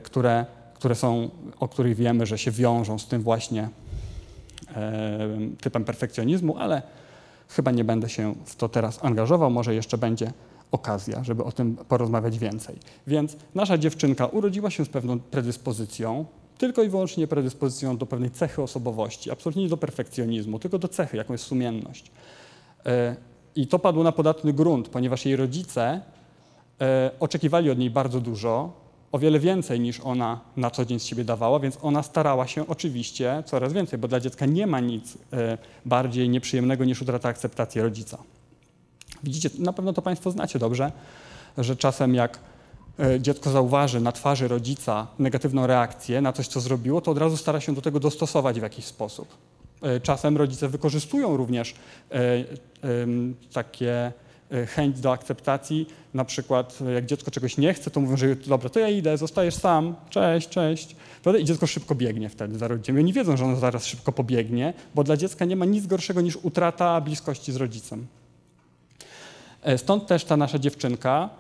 które które są, o których wiemy, że się wiążą z tym właśnie e, typem perfekcjonizmu, ale chyba nie będę się w to teraz angażował, może jeszcze będzie okazja, żeby o tym porozmawiać więcej. Więc nasza dziewczynka urodziła się z pewną predyspozycją, tylko i wyłącznie predyspozycją do pewnej cechy osobowości, absolutnie nie do perfekcjonizmu, tylko do cechy, jaką jest sumienność. E, I to padło na podatny grunt, ponieważ jej rodzice e, oczekiwali od niej bardzo dużo, o wiele więcej niż ona na co dzień z siebie dawała, więc ona starała się oczywiście coraz więcej, bo dla dziecka nie ma nic e, bardziej nieprzyjemnego niż utrata akceptacji rodzica. Widzicie, na pewno to Państwo znacie dobrze, że czasem jak e, dziecko zauważy na twarzy rodzica negatywną reakcję na coś, co zrobiło, to od razu stara się do tego dostosować w jakiś sposób. E, czasem rodzice wykorzystują również takie chęć do akceptacji. Na przykład e, jak dziecko czegoś nie chce, to mówią, że dobra, to ja idę, zostajesz sam, cześć, cześć. I dziecko szybko biegnie wtedy za rodzicem. I oni wiedzą, że ono zaraz szybko pobiegnie, bo dla dziecka nie ma nic gorszego niż utrata bliskości z rodzicem. E, stąd też ta nasza dziewczynka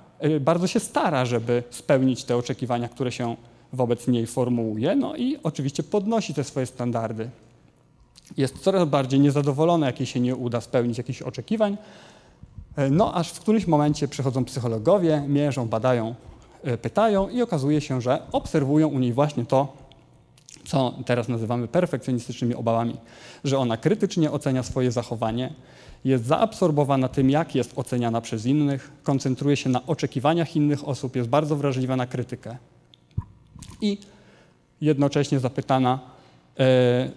bardzo się stara, żeby spełnić te oczekiwania, które się wobec niej formułuje, no i oczywiście podnosi te swoje standardy. Jest coraz bardziej niezadowolona, jak jej się nie uda spełnić jakichś oczekiwań, no aż w którymś momencie przychodzą psychologowie, mierzą, badają, e, pytają i okazuje się, że obserwują u niej właśnie to, co teraz nazywamy perfekcjonistycznymi obawami, że ona krytycznie ocenia swoje zachowanie, jest zaabsorbowana tym, jak jest oceniana przez innych, koncentruje się na oczekiwaniach innych osób, jest bardzo wrażliwa na krytykę. I jednocześnie zapytana, E,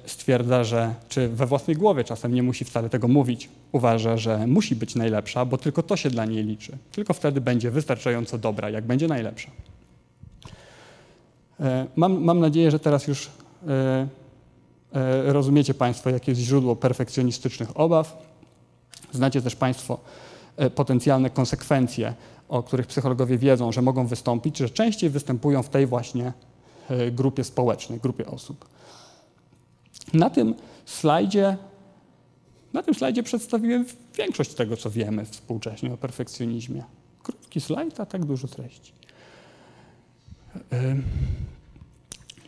stwierdza, że czy we własnej głowie czasem nie musi wcale tego mówić. Uważa, że musi być najlepsza, bo tylko to się dla niej liczy. Tylko wtedy będzie wystarczająco dobra, jak będzie najlepsza. E, mam, mam nadzieję, że teraz już e, rozumiecie Państwo, jakie jest źródło perfekcjonistycznych obaw. Znacie też Państwo potencjalne konsekwencje, o których psychologowie wiedzą, że mogą wystąpić, że częściej występują w tej właśnie grupie społecznej, grupie osób. Na tym slajdzie, na tym slajdzie przedstawiłem większość tego, co wiemy współcześnie o perfekcjonizmie. Krótki slajd, a tak dużo treści.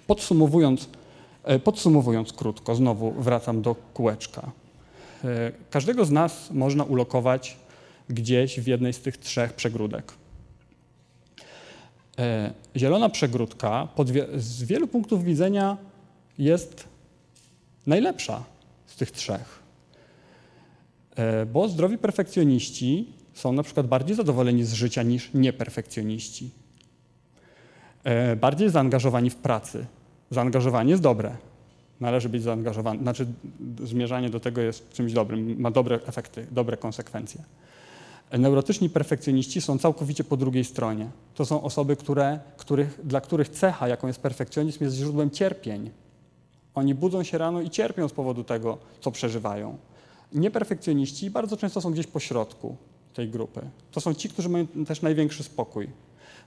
Podsumowując, e, podsumowując krótko, znowu wracam do kółeczka. E, każdego z nas można ulokować gdzieś w jednej z tych trzech przegródek. E, zielona przegródka z wielu punktów widzenia jest najlepsza z tych trzech. E, bo zdrowi perfekcjoniści są na przykład bardziej zadowoleni z życia niż nieperfekcjoniści. E, bardziej zaangażowani w pracy. Zaangażowanie jest dobre. Należy być zaangażowany. Znaczy, zmierzanie do tego jest czymś dobrym, ma dobre efekty, dobre konsekwencje. Neurotyczni perfekcjoniści są całkowicie po drugiej stronie. To są osoby, które, których, dla których cecha, jaką jest perfekcjonizm, jest źródłem cierpień, oni budzą się rano i cierpią z powodu tego, co przeżywają. Nieperfekcjoniści bardzo często są gdzieś po środku tej grupy. To są ci, którzy mają też największy spokój.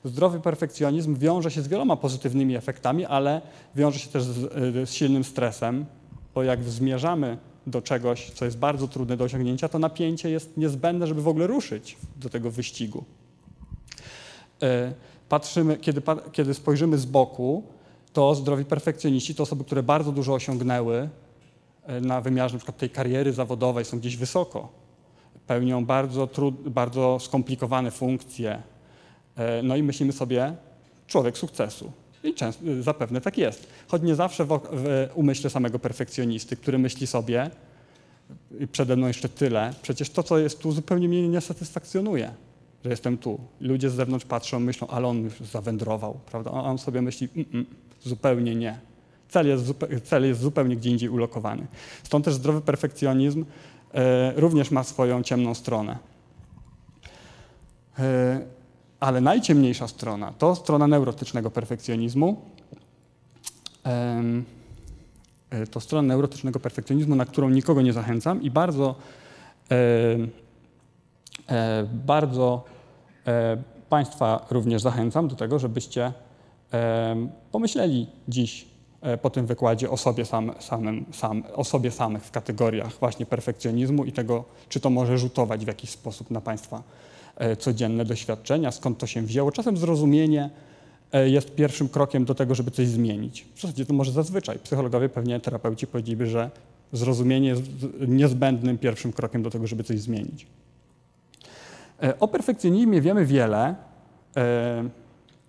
Zdrowy perfekcjonizm wiąże się z wieloma pozytywnymi efektami, ale wiąże się też z, z silnym stresem, bo jak zmierzamy do czegoś, co jest bardzo trudne do osiągnięcia, to napięcie jest niezbędne, żeby w ogóle ruszyć do tego wyścigu. E, patrzymy, kiedy, kiedy spojrzymy z boku, to zdrowi perfekcjoniści to osoby, które bardzo dużo osiągnęły e, na wymiarze np. tej kariery zawodowej, są gdzieś wysoko, pełnią bardzo, trud, bardzo skomplikowane funkcje. E, no i myślimy sobie, człowiek sukcesu. I często, zapewne tak jest. Choć nie zawsze w, w umyśle samego perfekcjonisty, który myśli sobie, przede mną jeszcze tyle, przecież to, co jest tu, zupełnie mnie nie satysfakcjonuje, że jestem tu. Ludzie z zewnątrz patrzą, myślą, ale on już zawędrował, prawda? A on sobie myśli, mm, mm, zupełnie nie. Cel jest, cel jest zupełnie gdzie indziej ulokowany. Stąd też zdrowy perfekcjonizm e, również ma swoją ciemną stronę. E, ale najciemniejsza strona to strona neurotycznego perfekcjonizmu. E, to strona neurotycznego perfekcjonizmu, na którą nikogo nie zachęcam i bardzo, bardzo Państwa również zachęcam do tego, żebyście pomyśleli dziś po tym wykładzie o sobie, sam, samym, sam, o sobie samych w kategoriach właśnie perfekcjonizmu i tego, czy to może rzutować w jakiś sposób na Państwa E, codzienne doświadczenia, skąd to się wzięło. Czasem zrozumienie e, jest pierwszym krokiem do tego, żeby coś zmienić. W zasadzie to może zazwyczaj. Psychologowie, pewnie terapeuci powiedzieliby, że zrozumienie jest niezbędnym pierwszym krokiem do tego, żeby coś zmienić. E, o perfekcjonizmie wiemy wiele,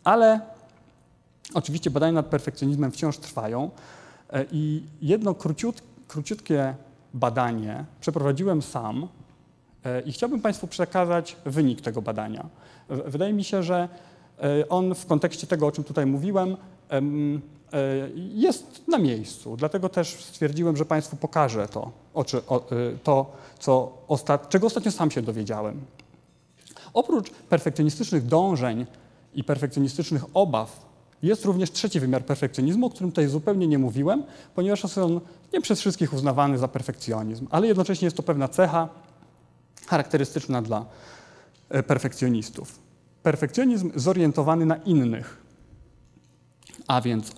ale oczywiście badania nad perfekcjonizmem wciąż trwają i jedno króciut, króciutkie badanie przeprowadziłem sam E, I chciałbym Państwu przekazać wynik tego badania. Wydaje mi się, że e, on w kontekście tego, o czym tutaj mówiłem, e, jest na miejscu. Dlatego też stwierdziłem, że Państwu pokażę to, to co ostat... czego ostatnio sam się dowiedziałem. Oprócz perfekcjonistycznych dążeń i perfekcjonistycznych obaw, jest również trzeci wymiar perfekcjonizmu, o którym tutaj zupełnie nie mówiłem, ponieważ jest on nie przez wszystkich uznawany za perfekcjonizm, ale jednocześnie jest to pewna cecha, charakterystyczna dla e, perfekcjonistów. Perfekcjonizm zorientowany na innych, a więc y,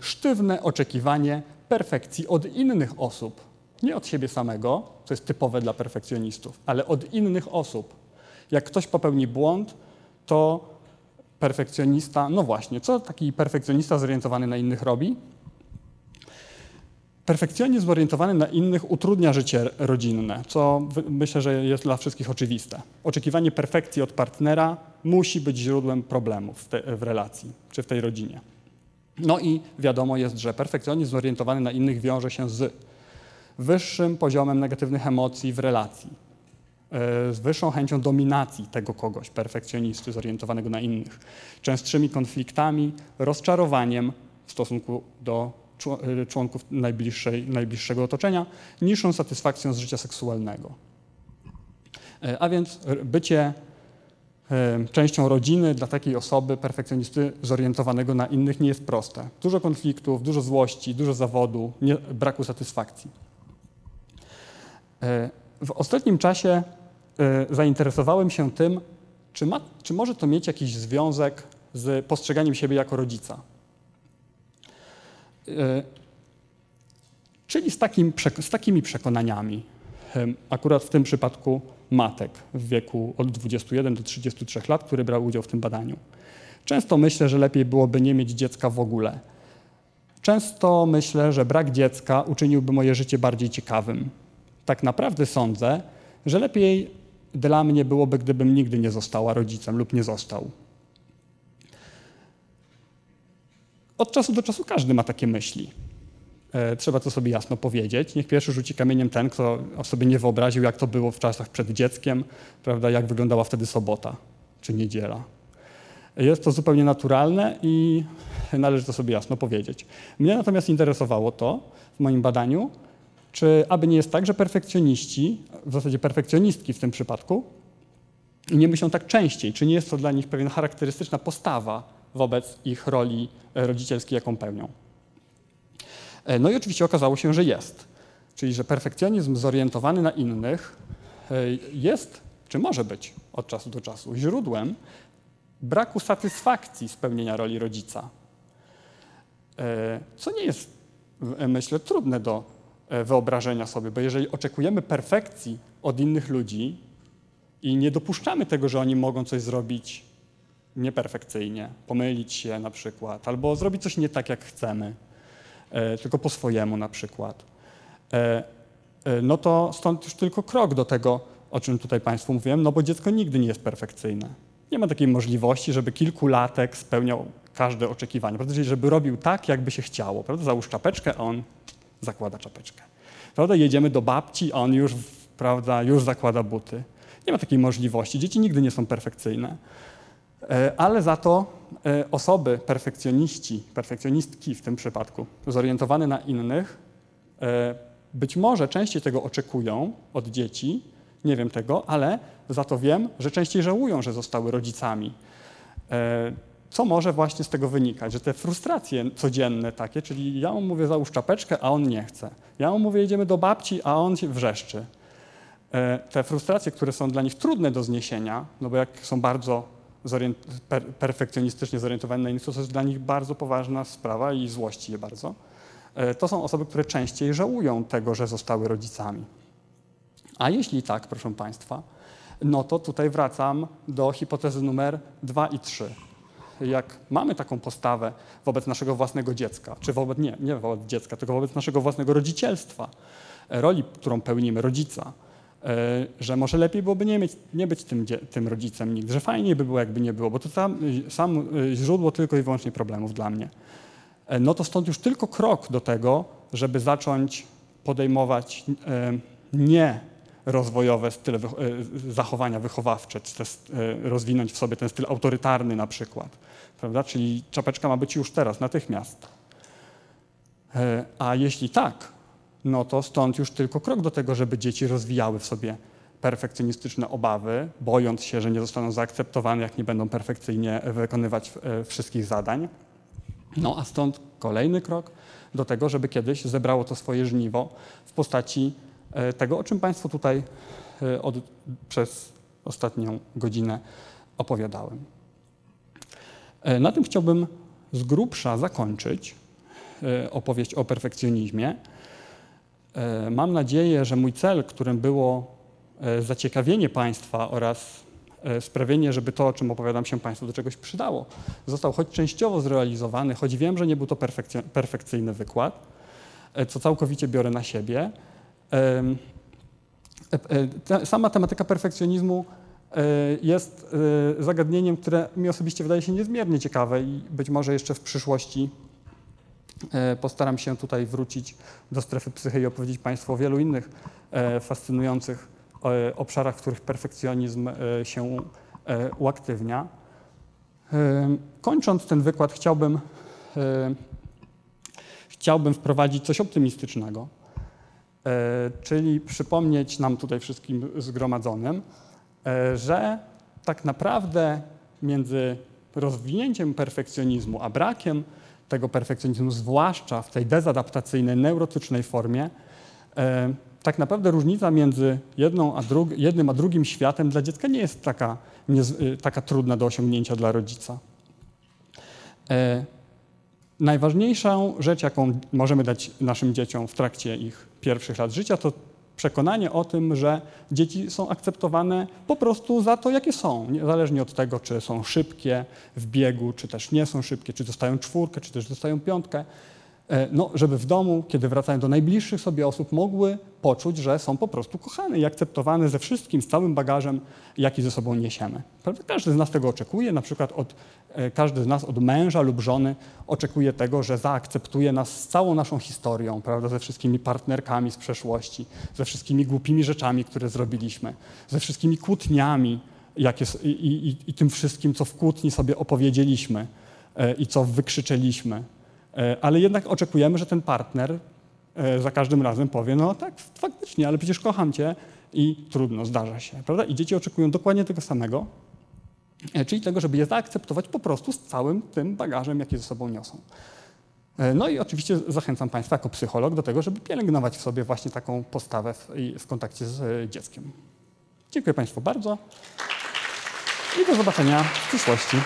sztywne oczekiwanie perfekcji od innych osób. Nie od siebie samego, co jest typowe dla perfekcjonistów, ale od innych osób. Jak ktoś popełni błąd, to perfekcjonista, no właśnie, co taki perfekcjonista zorientowany na innych robi? Perfekcjonizm zorientowany na innych utrudnia życie rodzinne, co myślę, że jest dla wszystkich oczywiste. Oczekiwanie perfekcji od partnera musi być źródłem problemów w, te, w relacji czy w tej rodzinie. No i wiadomo jest, że perfekcjonizm zorientowany na innych wiąże się z wyższym poziomem negatywnych emocji w relacji, z wyższą chęcią dominacji tego kogoś, perfekcjonisty zorientowanego na innych, częstszymi konfliktami, rozczarowaniem w stosunku do Y, członków najbliższego otoczenia, niższą satysfakcją z życia seksualnego. E, a więc bycie e, częścią rodziny dla takiej osoby, perfekcjonisty zorientowanego na innych, nie jest proste. Dużo konfliktów, dużo złości, dużo zawodu, nie, braku satysfakcji. E, w ostatnim czasie zainteresowałem się tym, czy, ma, czy może to mieć jakiś związek z postrzeganiem siebie jako rodzica. E, czyli z, takim, z takimi przekonaniami, akurat w tym przypadku matek w wieku od 21 do 33 lat, który brał udział w tym badaniu. Często myślę, że lepiej byłoby nie mieć dziecka w ogóle. Często myślę, że brak dziecka uczyniłby moje życie bardziej ciekawym. Tak naprawdę sądzę, że lepiej dla mnie byłoby, gdybym nigdy nie została rodzicem lub nie został. Od czasu do czasu każdy ma takie myśli. E, trzeba to sobie jasno powiedzieć. Niech pierwszy rzuci kamieniem ten, kto sobie nie wyobraził, jak to było w czasach przed dzieckiem, prawda, jak wyglądała wtedy sobota czy niedziela. Jest to zupełnie naturalne i należy to sobie jasno powiedzieć. Mnie natomiast interesowało to w moim badaniu, czy aby nie jest tak, że perfekcjoniści, w zasadzie perfekcjonistki w tym przypadku, nie myślą tak częściej, czy nie jest to dla nich pewien charakterystyczna postawa wobec ich roli rodzicielskiej, jaką pełnią. E, no i oczywiście okazało się, że jest. czyli że perfekcjonizm zorientowany na innych e, jest, czy może być od czasu do czasu źródłem braku satysfakcji spełnienia roli rodzica. E, co nie jest, myślę, trudne do wyobrażenia sobie, bo jeżeli oczekujemy perfekcji od innych ludzi i nie dopuszczamy tego, że oni mogą coś zrobić nieperfekcyjnie, pomylić się na przykład, albo zrobić coś nie tak, jak chcemy, e, tylko po swojemu na przykład, e, e, no to stąd już tylko krok do tego, o czym tutaj Państwu mówiłem, no bo dziecko nigdy nie jest perfekcyjne. Nie ma takiej możliwości, żeby kilkulatek spełniał każde oczekiwanie. Prawda? Czyli żeby robił tak, jakby się chciało. Prawda? Załóż czapeczkę, a on zakłada czapeczkę. Prawda? Jedziemy do babci, a on już, prawda, już zakłada buty. Nie ma takiej możliwości. Dzieci nigdy nie są perfekcyjne. E, ale za to e, osoby, perfekcjoniści, perfekcjonistki w tym przypadku, zorientowane na innych, e, być może częściej tego oczekują od dzieci, nie wiem tego, ale za to wiem, że częściej żałują, że zostały rodzicami. Co może właśnie z tego wynikać? Że te frustracje codzienne takie, czyli ja mu mówię załóż czapeczkę, a on nie chce. Ja mu mówię jedziemy do babci, a on się wrzeszczy. Te frustracje, które są dla nich trudne do zniesienia, no bo jak są bardzo per, perfekcjonistycznie zorientowane na innych, to jest dla nich bardzo poważna sprawa i złości je bardzo. E, to są osoby, które częściej żałują tego, że zostały rodzicami. A jeśli tak, proszę Państwa, no to tutaj wracam do hipotezy numer dwa i trzy. Jak mamy taką postawę wobec naszego własnego dziecka, czy wobec, nie, nie wobec dziecka, tylko wobec naszego własnego rodzicielstwa, e, roli, którą pełnimy rodzica, E, że może lepiej byłoby nie, mieć, nie być tym, tym rodzicem nigdy, że fajniej by było, jakby nie było, bo to sam, sam e, źródło tylko i wyłącznie problemów dla mnie. No to stąd już tylko krok do tego, żeby zacząć podejmować nie rozwojowe style zachowania wychowawcze, czy rozwinąć w sobie ten styl autorytarny na przykład, prawda? Czyli czapeczka ma być już teraz, natychmiast. A jeśli tak, no to stąd już tylko krok do tego, żeby dzieci rozwijały w sobie perfekcjonistyczne obawy, bojąc się, że nie zostaną zaakceptowane, jak nie będą perfekcyjnie wykonywać e, wszystkich zadań. No a stąd kolejny krok do tego, żeby kiedyś zebrało to swoje żniwo w postaci e, tego, o czym Państwu tutaj e, od, przez ostatnią godzinę opowiadałem. Na tym chciałbym z grubsza zakończyć opowieść o perfekcjonizmie. E, mam nadzieję, że mój cel, którym było e, zaciekawienie Państwa oraz e, sprawienie, żeby to, o czym opowiadam się Państwu, do czegoś przydało, został choć częściowo zrealizowany, choć wiem, że nie był to perfekcyjny wykład, co całkowicie biorę na siebie. Sama tematyka perfekcjonizmu jest zagadnieniem, które mi osobiście wydaje się niezmiernie ciekawe i być może jeszcze w przyszłości E, postaram się tutaj wrócić do strefy psychy i opowiedzieć Państwu o wielu innych e, fascynujących e, obszarach, w których perfekcjonizm się uaktywnia. Kończąc ten wykład, chciałbym, chciałbym wprowadzić coś optymistycznego, czyli przypomnieć nam tutaj wszystkim zgromadzonym, że tak naprawdę między rozwinięciem perfekcjonizmu a brakiem tego perfekcjonizmu, zwłaszcza w tej dezadaptacyjnej, neurotycznej formie, e, tak naprawdę różnica między a jednym a drugim światem dla dziecka nie jest taka, nie, e, taka trudna do osiągnięcia dla rodzica. E, najważniejszą rzecz, jaką możemy dać naszym dzieciom w trakcie ich pierwszych lat życia, to przekonanie o tym, że dzieci są akceptowane po prostu za to, jakie są, niezależnie od tego, czy są szybkie w biegu, czy też nie są szybkie, czy dostają czwórkę, czy też dostają piątkę. E, no, żeby w domu, kiedy wracają do najbliższych sobie osób, mogły poczuć, że są po prostu kochane i akceptowane ze wszystkim, z całym bagażem, jaki ze sobą niesiemy. Każdy z nas tego oczekuje, na przykład od, e, każdy z nas od męża lub żony oczekuje tego, że zaakceptuje nas z całą naszą historią, prawda, ze wszystkimi partnerkami z przeszłości, ze wszystkimi głupimi rzeczami, które zrobiliśmy, ze wszystkimi kłótniami i, i, i tym wszystkim, co w kłótni sobie opowiedzieliśmy e, i co wykrzyczeliśmy ale jednak oczekujemy, że ten partner e, za każdym razem powie, no tak, faktycznie, ale przecież kocham cię i trudno, zdarza się, prawda? I dzieci oczekują dokładnie tego samego, e, czyli tego, żeby je zaakceptować po prostu z całym tym bagażem, jaki ze sobą niosą. E, No i oczywiście zachęcam Państwa jako psycholog do tego, żeby pielęgnować w sobie właśnie taką postawę w, w kontakcie z e, dzieckiem. Dziękuję Państwu bardzo i do zobaczenia w przyszłości.